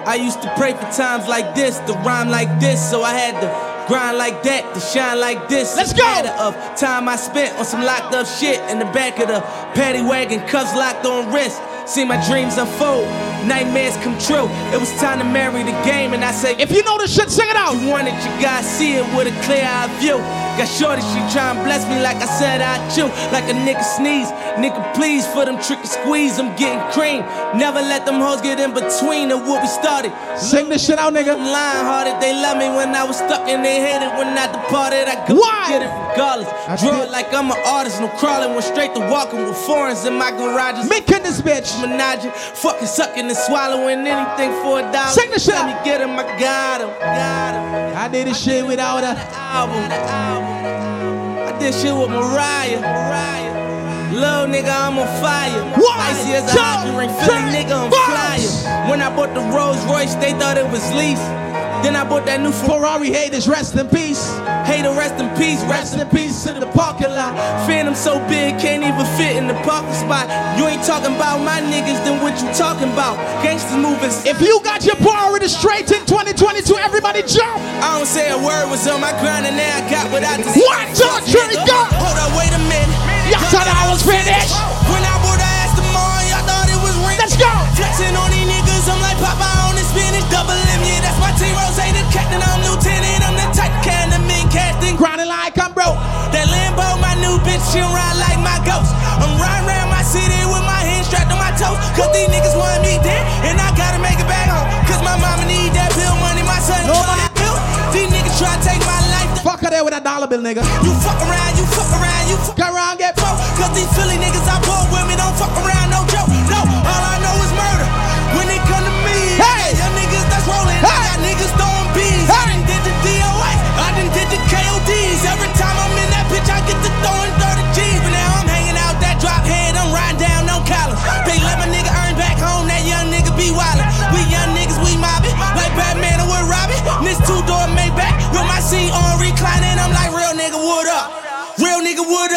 I used to pray for times like this, to rhyme like this, so I had to grind like that, to shine like this. Let's go. Matter of time I spent on some locked up shit in the back of the paddy wagon, cuffs locked on wrist. See my dreams unfold. nightmares come true. It was time to marry the game, and I say, If you know this shit, sing it out. You want it, you gotta see it with a clear eye view. Got shorty, she tryna bless me like I said I chew. Like a nigga sneeze. Nigga, please, for them trick and squeeze, I'm getting cream. Never let them hoes get in between of what we started. Sing this shit out, nigga. Lying hearted, they love me when I was stuck and they hated when I departed. I go Why? get it regardless. Draw it like I'm an artist, no crawling, went straight to walking with foreigns in my garages. Making this bitch. Menage, fucking sucking and swallowing anything for a dollar. Sing the shit Let out. me get him, I got him, got him. I did this shit without a album. Did shit with Mariah. Mariah. Little nigga, I'm on fire. Icy as a hot drink, Philly nigga, I'm flyer. When I bought the Rolls Royce, they thought it was lease. Then I bought that new Ferrari haters, rest in peace. Hater, rest in peace, rest in peace in the parking lot. Phantom so big, can't even fit in the parking spot. You ain't talking about my niggas, then what you talking about? Gangsters moving. If you got your priority straight in 2022, everybody jump. I don't say a word was on my grind, and now I got what I deserve. One, two, three, go. Hold up, wait a minute. Y'all thought I was finished. When I bought the ass tomorrow, y'all thought it was ring. Let's go. Flexing on these niggas, I'm like Popeye spinach, double M, yeah, that's my team. Ross the captain, I'm lieutenant, I'm the type kind of mean casting. Grinding like I'm broke. That Lambo, my new bitch, she ride like my ghost. I'm riding around my city with my hands strapped on my toes. Cause these niggas want me dead, and I gotta make it back home. Cause my mama need that bill money, my son No that bill. These niggas try to take my life. Fuck her there with a dollar bill, nigga. You fuck around, you fuck around, you fuck around, get broke. Cause these Philly niggas I bought with me don't fuck around, no joke. No, all I rolling,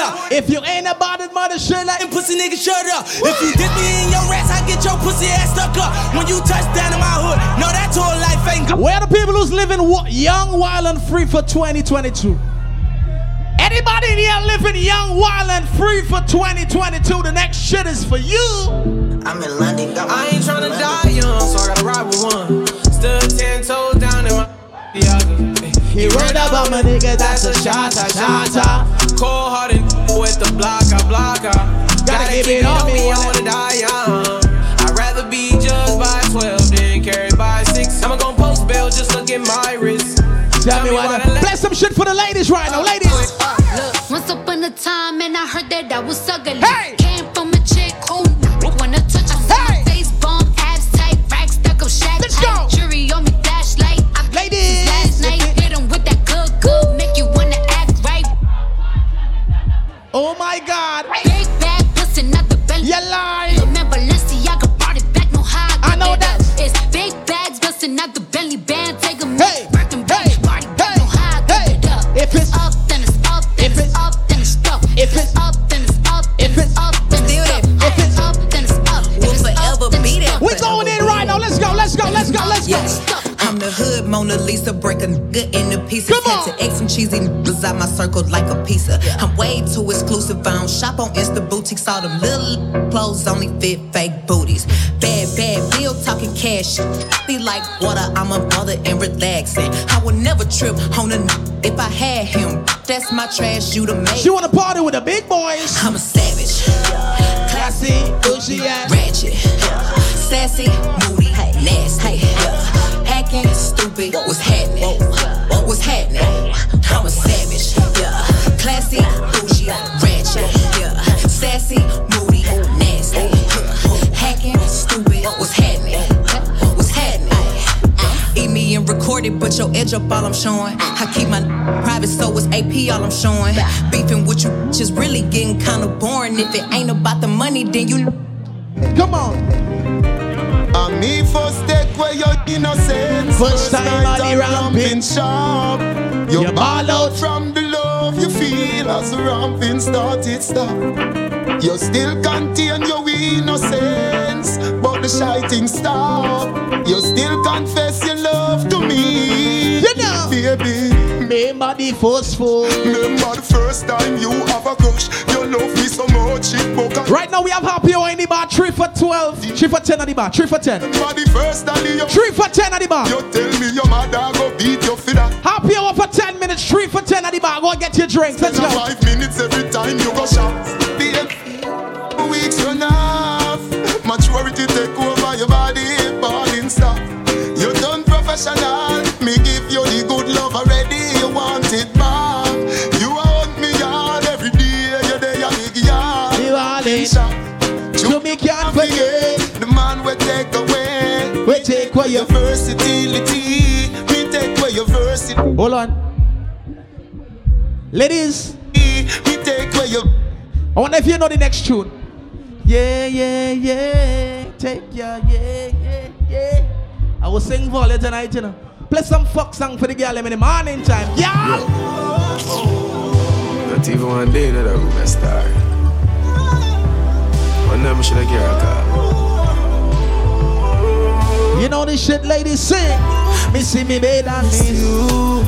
up? If you ain't about it, mother shit like And pussy nigga, shut up. If you dip me in your rats, I get your pussy ass stuck up. When you touch down in my hood, no, that tour life ain't good. Where the people who's living wa- young, wild, and free for 2022? Anybody in here living young, wild, and free for 2022? The next shit is for you. I'm in London, got I ain't tryna die young, so I gotta ride with one. Stood ten toes down in my Yaga. He run up on my nigga, that's a shot, a shot. Cold hearted with the blocker, blocker. Gotta keep it on me, I wanna die young. I'd rather be judged by 12 than carried by 6. I'ma gon' post bail, just look at my wrist. Tell me why. the- Bless some shit for the ladies right now, ladies. Look, once upon a time, and I heard that I was ugly. Came Oh my God. Big bag pussy, not the belly. You lie. Remember Balenciaga brought it back, no how I know that. It's big bags busting out the belly band, take 'em Hey, Birkin bag, hey, body back, hey, no how hey. it up. If it's- up, then it's up, then if it's it's- up, then it's stuck. if it's- up, then it's up, if it's it's- up, then it's Still If it's up, then it's up. We'll forever be there. stuck. We going in right now. Let's go, let's go, let's go, let's go. Yes. The hood Mona Lisa, break a nigga into pieces. Come Had to X some cheesy niggas out my circle like a pizza. I'm way too exclusive. I don't shop on Insta boutiques. All them little clothes only fit fake booties. Bad, bad bill talking cash. Be like water. I'm a mother and relaxing. I would never trip on a n- if I had him. That's my trash. You the make. She wanna party with the big boys. I'm a savage. Classy, bougie, ratchet, sassy, moody, nasty, What's happening? What's happening? I'm a savage, yeah. Classy, bougie, ratchet, yeah. Sassy, moody, nasty, hacking, stupid. What's happening? What's happening? Eat me and record it, but your edge up all I'm showing. I keep my private, so it's AP all I'm showing. Beefing with you just really getting kinda boring. If it ain't about the money, then you Come on. Me first take away your innocence. First time night I'm ramping. sharp. You You ball out out. from the love you feel as the ramping started stop. You still contain your innocence, but the shiting stop. You still confess your love to me, You know. baby. Remember the forceful. Remember the first time you have a crush. You love me so much, it Right now we have happy hour in the bar, 3 for 12, 3 for 10 at the bar, 3 for 10. Remember the first time you 3 for 10 at the bar. You tell me your mother go beat you for that. Happy hour for 10 minutes, 3 for 10 at the bar. Go get your drinks. Let's go. Five minutes every time you go shop. Weeks run off. Maturity take over your body, balling stop. Professional. Me give you the good love already. You want it back. You want me yard every day. You there, you big yard. You are it. You me can't forget. The man will take away. We take away your versatility. Me take away your versatility. Hold on. Ladies, Me take away your I wonder if you know the next tune. Yeah, yeah, yeah. Take ya, yeah, yeah, yeah. I will sing for you tonight, you know. Play some fuck song for the girl in the morning time. Yeah. Not even one day that I room a star. One time I should have get a call. You know this shit, ladies, sing. Me see me better miss you,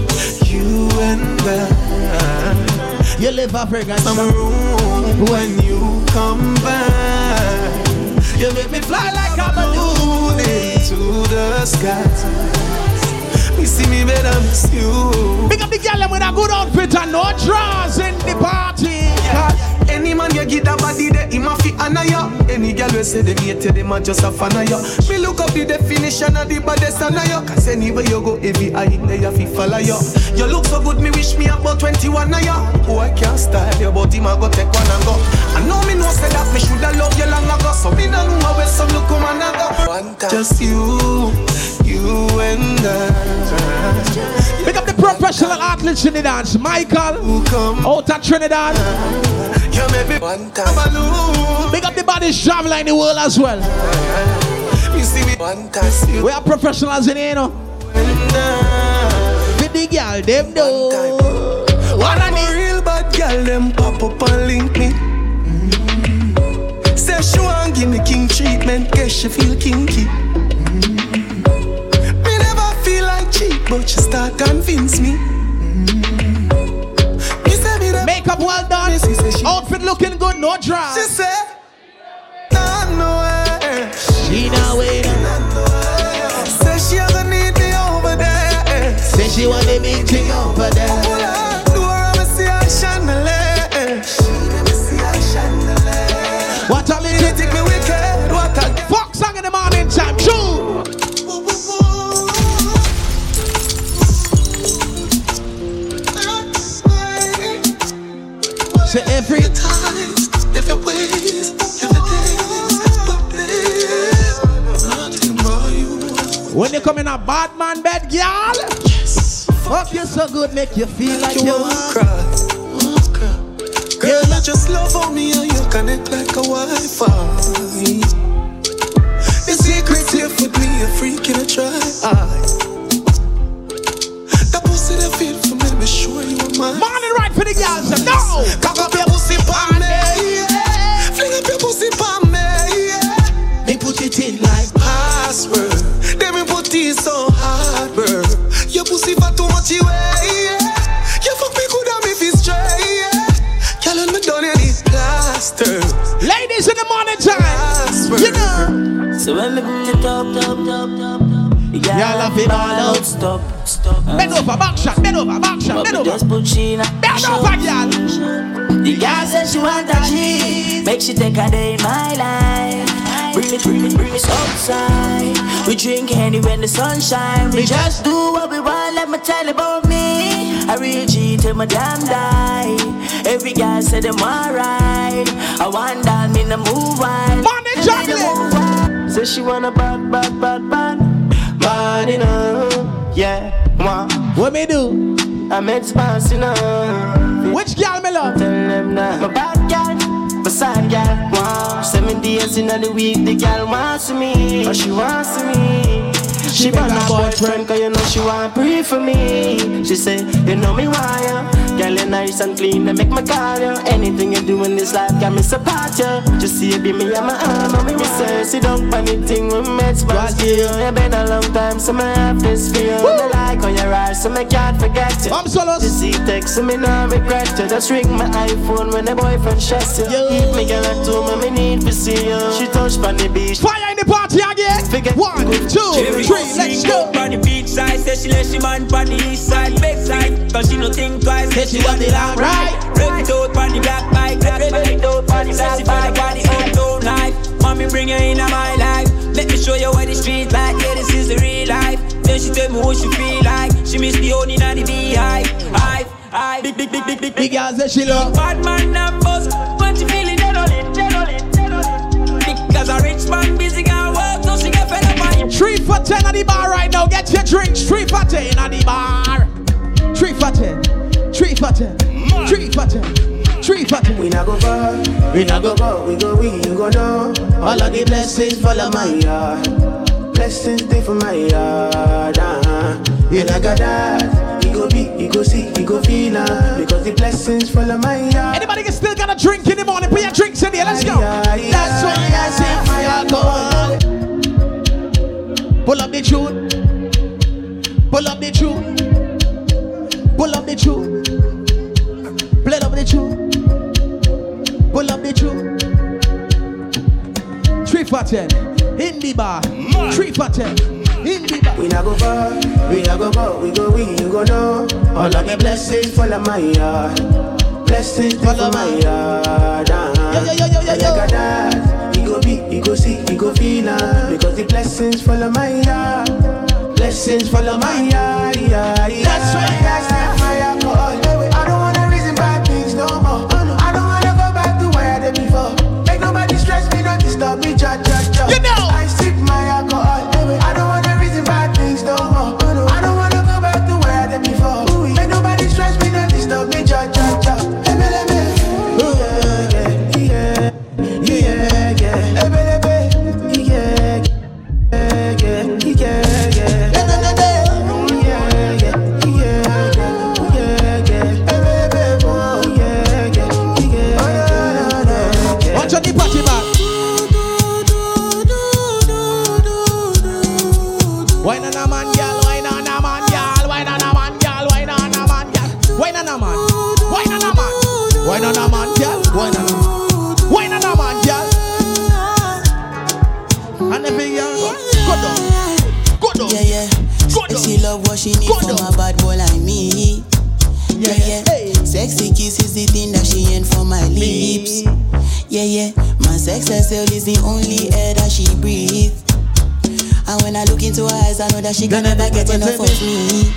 you and I. You live a fragrance Some room when you come back. You make me fly like a balloon into the sky. Me see me better miss you. Big up the girl them with a good outfit and no drawers in the party. Any man you get a body there, him a fi honor ya. Any girl we say them hate you, them a just a fan of ya. Me look up the definition of the baddest honor ya. Cause anywhere you go, every eye in there you fi follow ya. You look so good, me wish me about 21 of ya. Oh, I can't style you, body, him a go take one and go. I know me know say that me shoulda love you long ago. So me no know where some look come and I go. Just you, you and I. Big up the professional athletes in the dance. Michael, out of Trinidad. You make me one time. Big up the body traveler in the world as well. You see me one time. We are professionals in here, you know. With the girl, them do. One of the real bad girl, them pop up and link me. Say she want give me king treatment, guess she feel kinky. But she start convince me. Mm. Me say me the Makeup well done. Outfit looking good, no dress. She say, nah, no way. She now wait. Say she ever need me over there. Say she want the big thing over there. Say every times, different ways, different days. when you come in a bad man bed, girl. Fuck you so good, make you feel like You you wanna cry. Girl, I just love on me and you connect like a Wi-Fi. The secret here for me, a freak in a try. Sure you are mine. Morning right for the girls. No. Cock up your pussy palm me, fling up your pussy palm me. Me put it in like password. Then me put it so hard, bro. Your pussy for too much away. You fuck me good and me feel straight. Girl, when me done you need plaster. Ladies in the morning time. You know. So when me bring it up, up, up, up, up. Y'all have it all out. Stop, stop. Bend over, back shot, bend over, back shot, bend over. Just put she in a Bend over, girl. The girl says she want a cheese. Make she take a day in my life. Bring it, bring it, bring it outside. We drink Henny when the sun shine. We just do what we want. Let me tell you about me. I real G till my damn die. Every girl say them alright. I want down me the move wide. Money juggling. Say she want a bad, bad, bad, bad. Bad enough. Yeah, what? What me do? I'm expensive enough. Which girl me love? Tell them that my bad girl, my side girl. Wow, seven days in the week, the girl wants to me, or she wants to me. She brought her boyfriend, cause you know she want pray for me. She say, you know me why ya? Girl, you're nice and clean. They make me call you. Anything you do in this life, got me support you. Just see you be me and my arm, me me say, sit down on the thing we met to you. You been a long time, so me have this for you. Me like on your eyes, so me can't forget you. I'm solos. You see text, so me no regret you. Just ring my iPhone when the boyfriend stress you. Yeah. Keep me girl at home, me need to see you. She touch on the beach. Fire in the party again. Forget One, two, three, let's go. On the beach side, say she let she man on the east side, big side. Cause she no think twice, say she want the long ride. Rev it out on the black bike, rev it out on the black bike. She for the life. Mommy bring her in my life. Let me show you what the street like. Yeah, this is the real life. Then she tell me what she feel like. She miss the only in the beehive. Hive, hive. Big, big, big, big, big, big. girls say she love. Bad man and boss. When she feeling generally, generally, generally. Because a rich man busy can work, so she get fed up on you. Three for ten at the bar right now. Get your drinks. Three for ten at the bar. Three for ten. Ten. Three for ten. Three for. We not go far, we not go far, we go we, you go know. All of the blessings follow my yard. Blessings stay for my yard. Uh-huh. You not got that. You go be, you go see, you go feel uh, Because the blessings follow my yard. Anybody can still got a drink in the morning? Put your drinks in here. Let's go. That's why I say my alcohol. Pull up the tune. Pull up the tune. Pull up the tune. Play up the tune. Pull up the tune. Three for ten. In the bar. Three for ten. In the bar. We not go far, we not go far, we go we, you go know. All of the blessings follow my yard. Blessings follow my yard. Uh-huh. Yo, yo, yo, yo, yo, yo. you. Go be, you go see, you go feel uh, Because the blessings follow my yard. Blessings follow my yard. Yeah, yeah. That's what she need from a bad boy like me. Yeah, yeah. Sexy kiss is the thing that she ain't for my lips. Yeah, yeah. My sex herself is the only air that she breathes. And when I look into her eyes, I know that she can never get enough of me.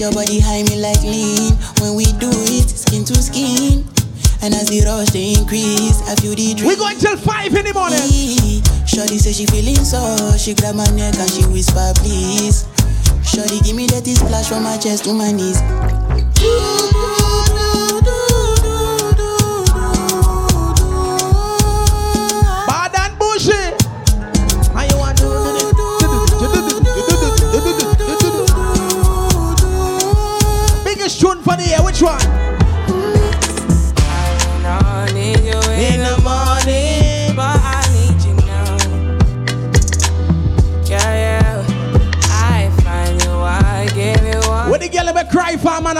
Your body high me like lean. When we do it, skin to skin. And as the rush they increase, I feel the dream. We go until five in the morning. Shorty say she feeling so. She grab my neck and she whisper, please. Shorty give me that splash from my chest to my knees. Bad and bushy. How you want Biggest tune for the year, which one?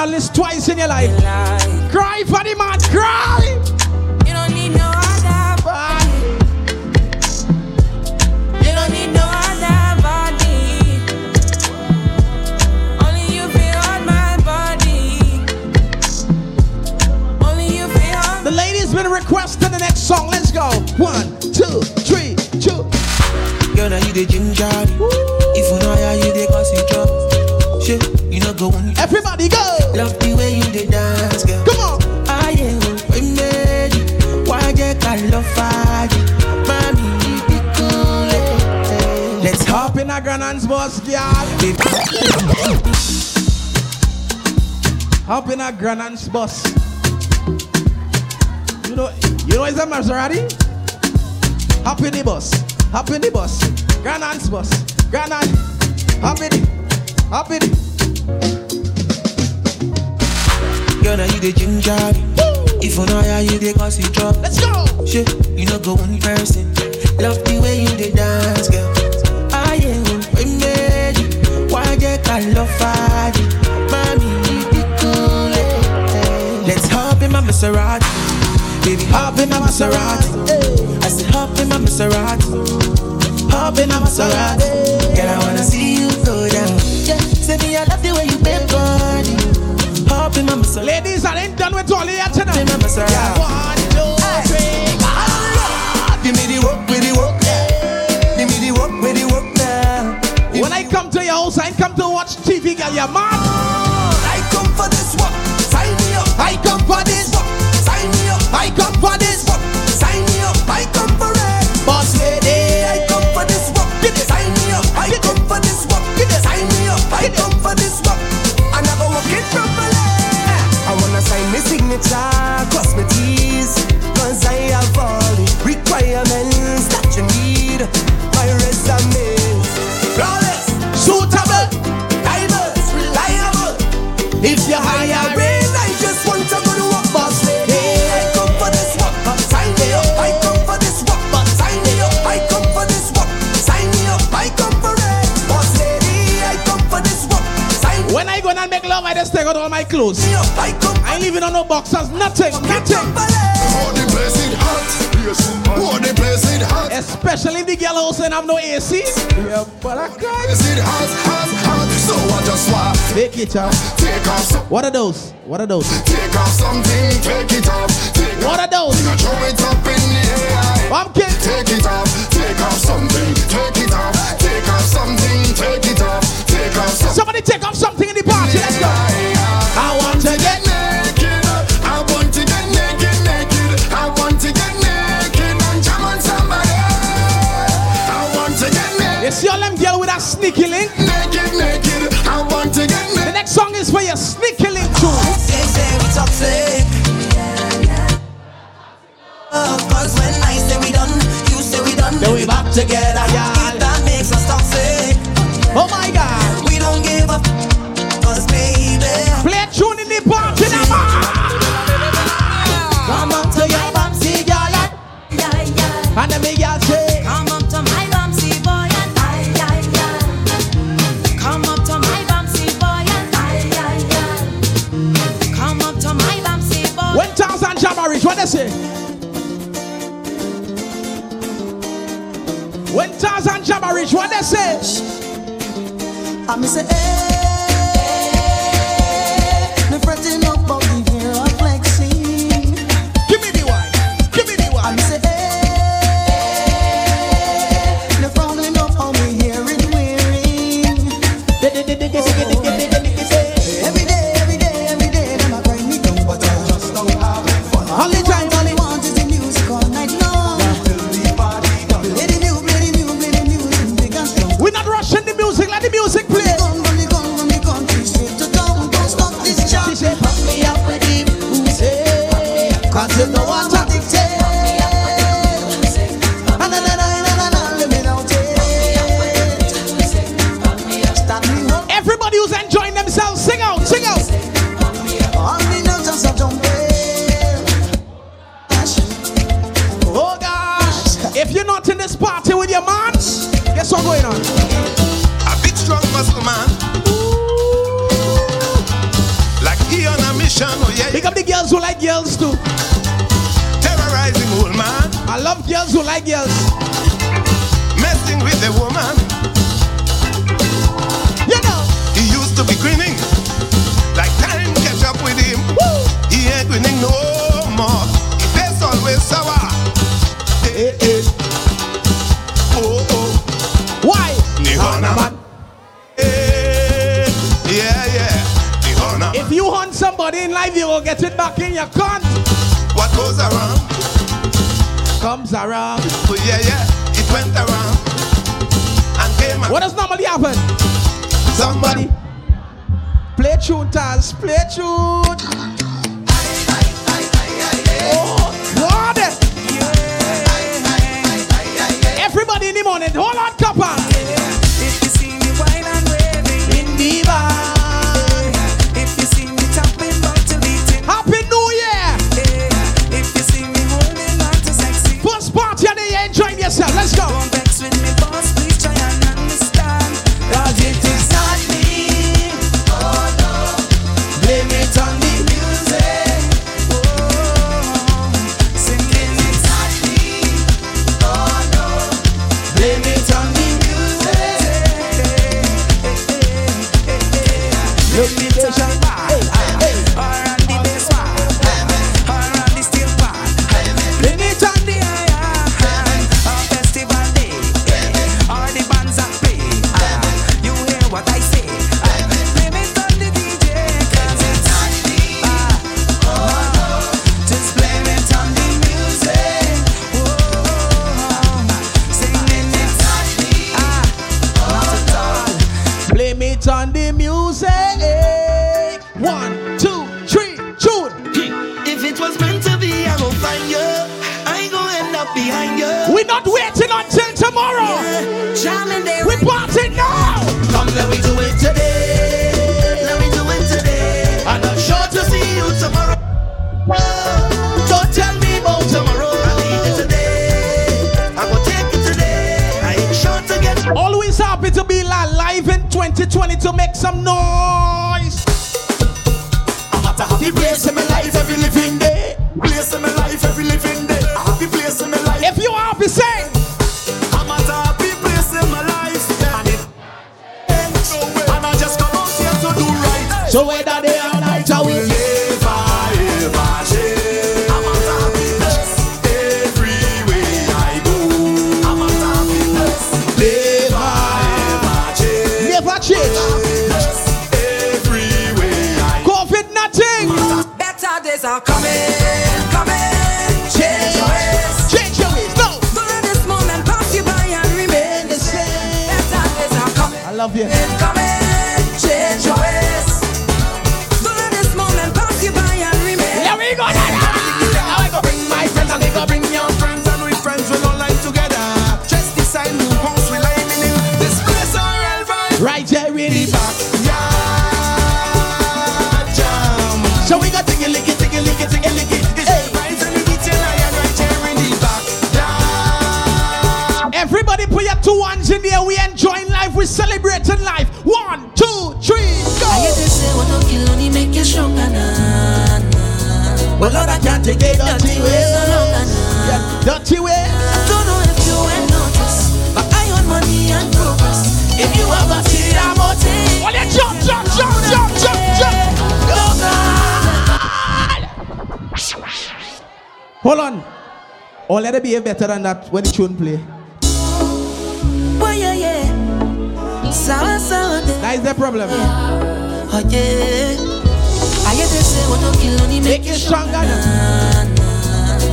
At least twice in your life. Cry for the man, cry. You don't need no other body. You don't need no other body. Only you feel on my body. Only you feel on The ladies been requesting the next song. Let's go. One, two, three, two. Girl, now you the ginger. Everybody go. Love the way you the dance, girl. Come on. I am we made. Why you call love fire? Mommy, be cool. eh. Let's hop in a Granan's bus, girl. Hop in a Granan's bus. You know, you know it's a Maserati? Hop in the bus. Hop in the bus. Granan's bus. Granan. Hop in. Hop in girl, now you the ginger. If you know you the cause it drop. Let's go. Shit, you know go one person. Love the way you the dance, girl. I am a lady. Why you can love Fadi? Mommy, you be cool. Eh, eh. Let's hop in my Maserati. Baby, hop in my Maserati. I said hop in my Maserati. Hop in my Maserati. Girl, I wanna see you go down. Say me, I love the way Ladies, I ain't done with all here tonight. Yeah, one, two, three. Give me the work, with the work, yeah. Give me the work, with the work now. Give when I come to your house, I ain't come to watch TV, girl. You're mad. I come for this work. Sign me up. I come for this kilos. I ain't living on no boxers, nothing, nothing. Especially the girl also I have no AC. Yeah, but I can't. So I just take it off. Take off some. What are those? What are those? Take off something, take it off. Take what are those? Throw it up in the air. Take it off. together. When Tarzan Jabba reach, what they say? I'm say, hey. Celebrating life. One, two, three, go. I hear they say what don't kill only make you stronger, nah, nah. But Lord, I can't take it dirty way no longer, nah. Dirty way. I don't know if you ain't noticed, but I own money and progress. If you ever see a motive, well, then jump, jump, jump, jump, jump, jump. Hold on. Or let it behave better than that when the tune play. That is the problem. Oh, yeah. I hear they say what don't kill only make you stronger, nah.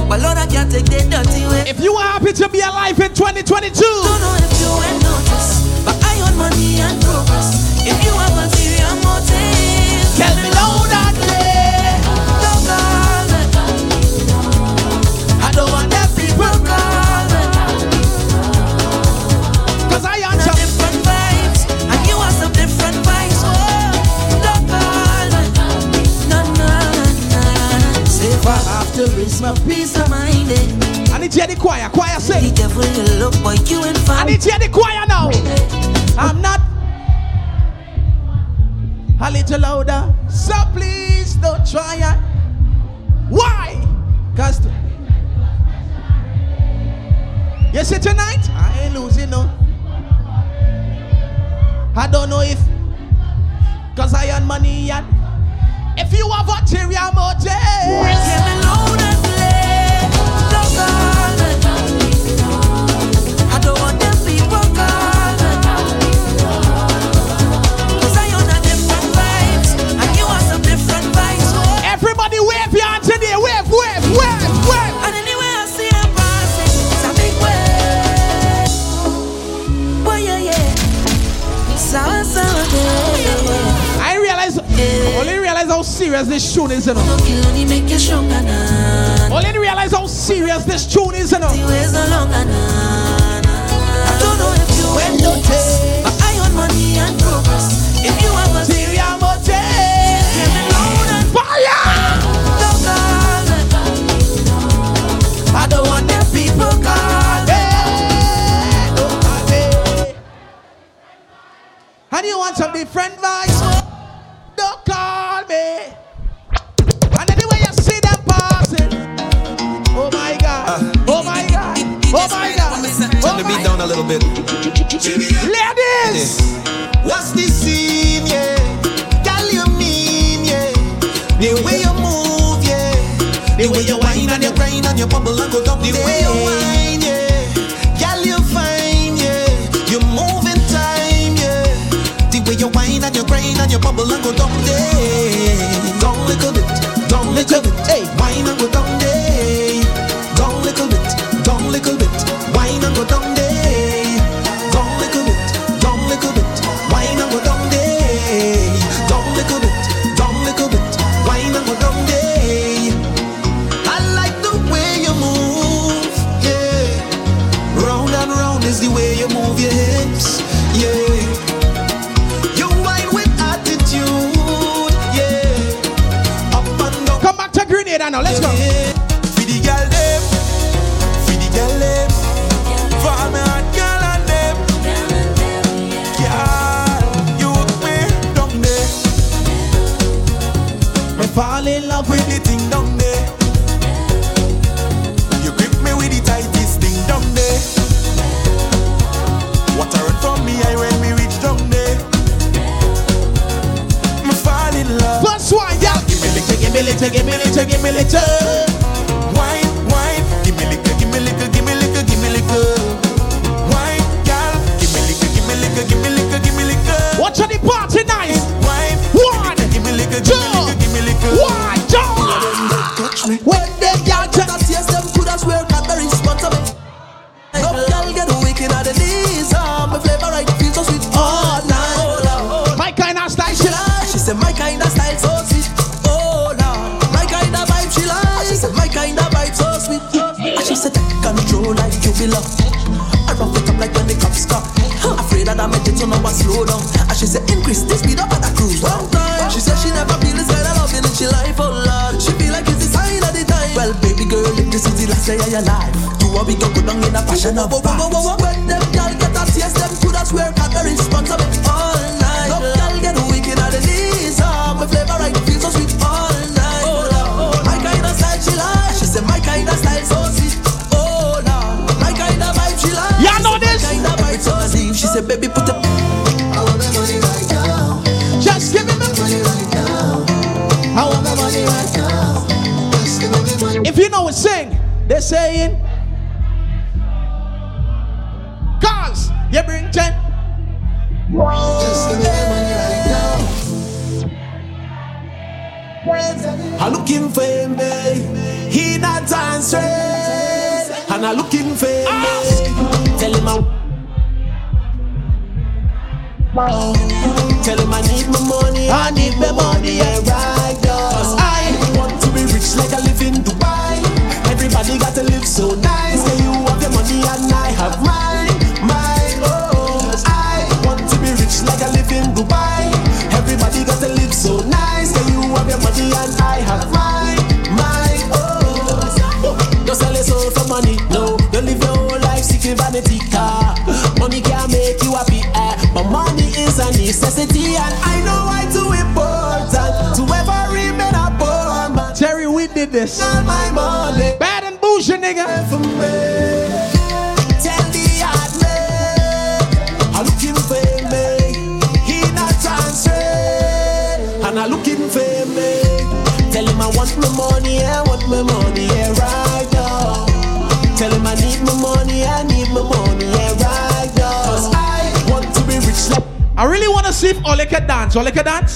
But Lord, I can't take the dirty way. If you are happy to be alive in 2022, Don't know if you noticed, but I own money and progress. If you have a serious motive, tell me my peace of mind, eh. I need to hear the choir. Choir The sing. devil will look, boy, you ain't I found. need to hear the choir now. I'm not. A little louder. So please don't try it. Why? Cause. t- you see tonight? I ain't losing no. I don't know if. Cause I earn money and. If you have ulterior motive. Hear serious this tune is, you know. Only you stronger, nah. Only realize how serious this tune is, you know. No longer, nah, nah. I don't know if you ain't noticed, but I own money and progress. If you have a Ulterior motive. Fire! don't call me. I don't want them people call me. Don't call me. And you want some different vibes? Oh my God. Oh my God. Turn the beat down a little bit. Ladies. What's the scene, yeah? Girl, you mean, yeah? The way you move, yeah. The way you whine and you grind and you bubble and go down. The way you whine, yeah. Girl, you fine, yeah. You move in time, yeah. The way you whine and you grind and you bubble and go down there. Down little bit, down little bit. Hey, whine and go down there. Little, give me little, down in Solekadaan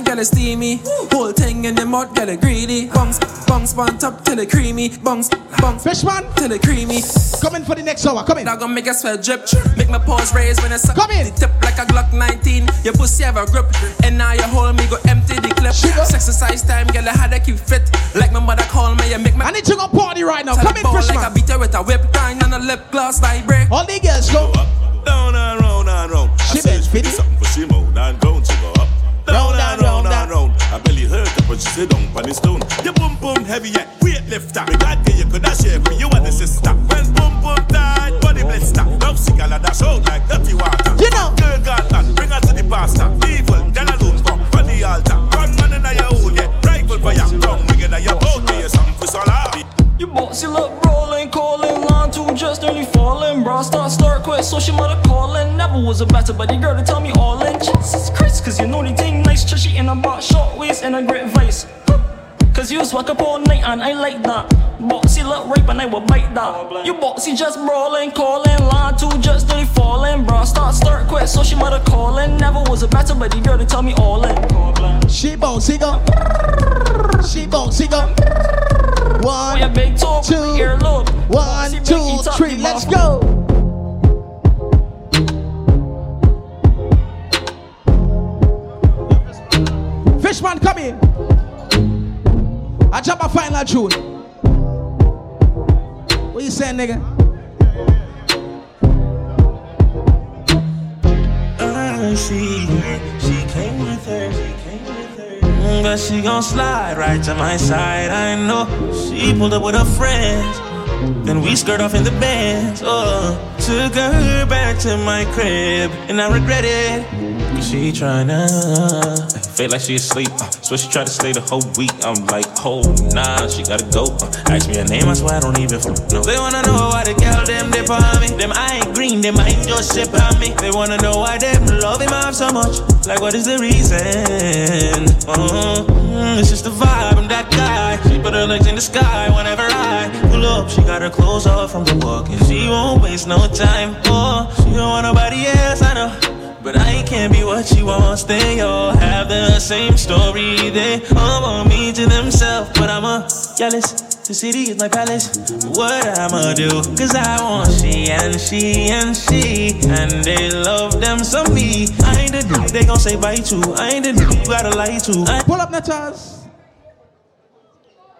Girl, it steamy. Whole thing in the mud, girl, it greedy. Bungs, bungs, on top till it creamy. Bungs, bungs, fishman till it creamy. Coming for the next hour, come in. That gonna make a swell drip. Make my paws raise when I suck. Come in. The tip like a Glock 19. Your pussy have a grip, and now you hold me, go empty the clip. Exercise time, girl, I had to keep fit. Like my mother call me, you make me. I need to go party right now. Come in, freshman. Like I beat her with a whip, grind on a lip gloss like break. All the girls go. The stone. You boom boom heavy yet weightlifter. And I like that. Boxy look rape and I will bite that. You boxy just brawling, calling, pulled up with her friends. Then we skirt off in the bands. Oh, took her back to my crib, and I regret it. Cause she tryna feel like she asleep. Uh, so she tried to stay the whole week. I'm like, oh nah, she gotta go. Uh, ask me her name, I swear I don't even know. They wanna know why the girl them dip on me. Them I ain't green, them I ain't just sip on me. They wanna know why them love him off so much. Like what is the reason? Uh, mm, it's just the vibe. That guy. She put her legs in the sky whenever I pull up. She got her clothes off from the walk, and she won't waste no time. Oh, she don't want nobody else. I know. But I can't be what she wants. They all have the same story. They all want me to themselves. But I'm a jealous. The city is my palace. What I'ma do? Cause I want she and she and she. And they love them some me. I ain't the dude they gon' say bye to. I ain't the dude you gotta lie to. I Pull up Natas.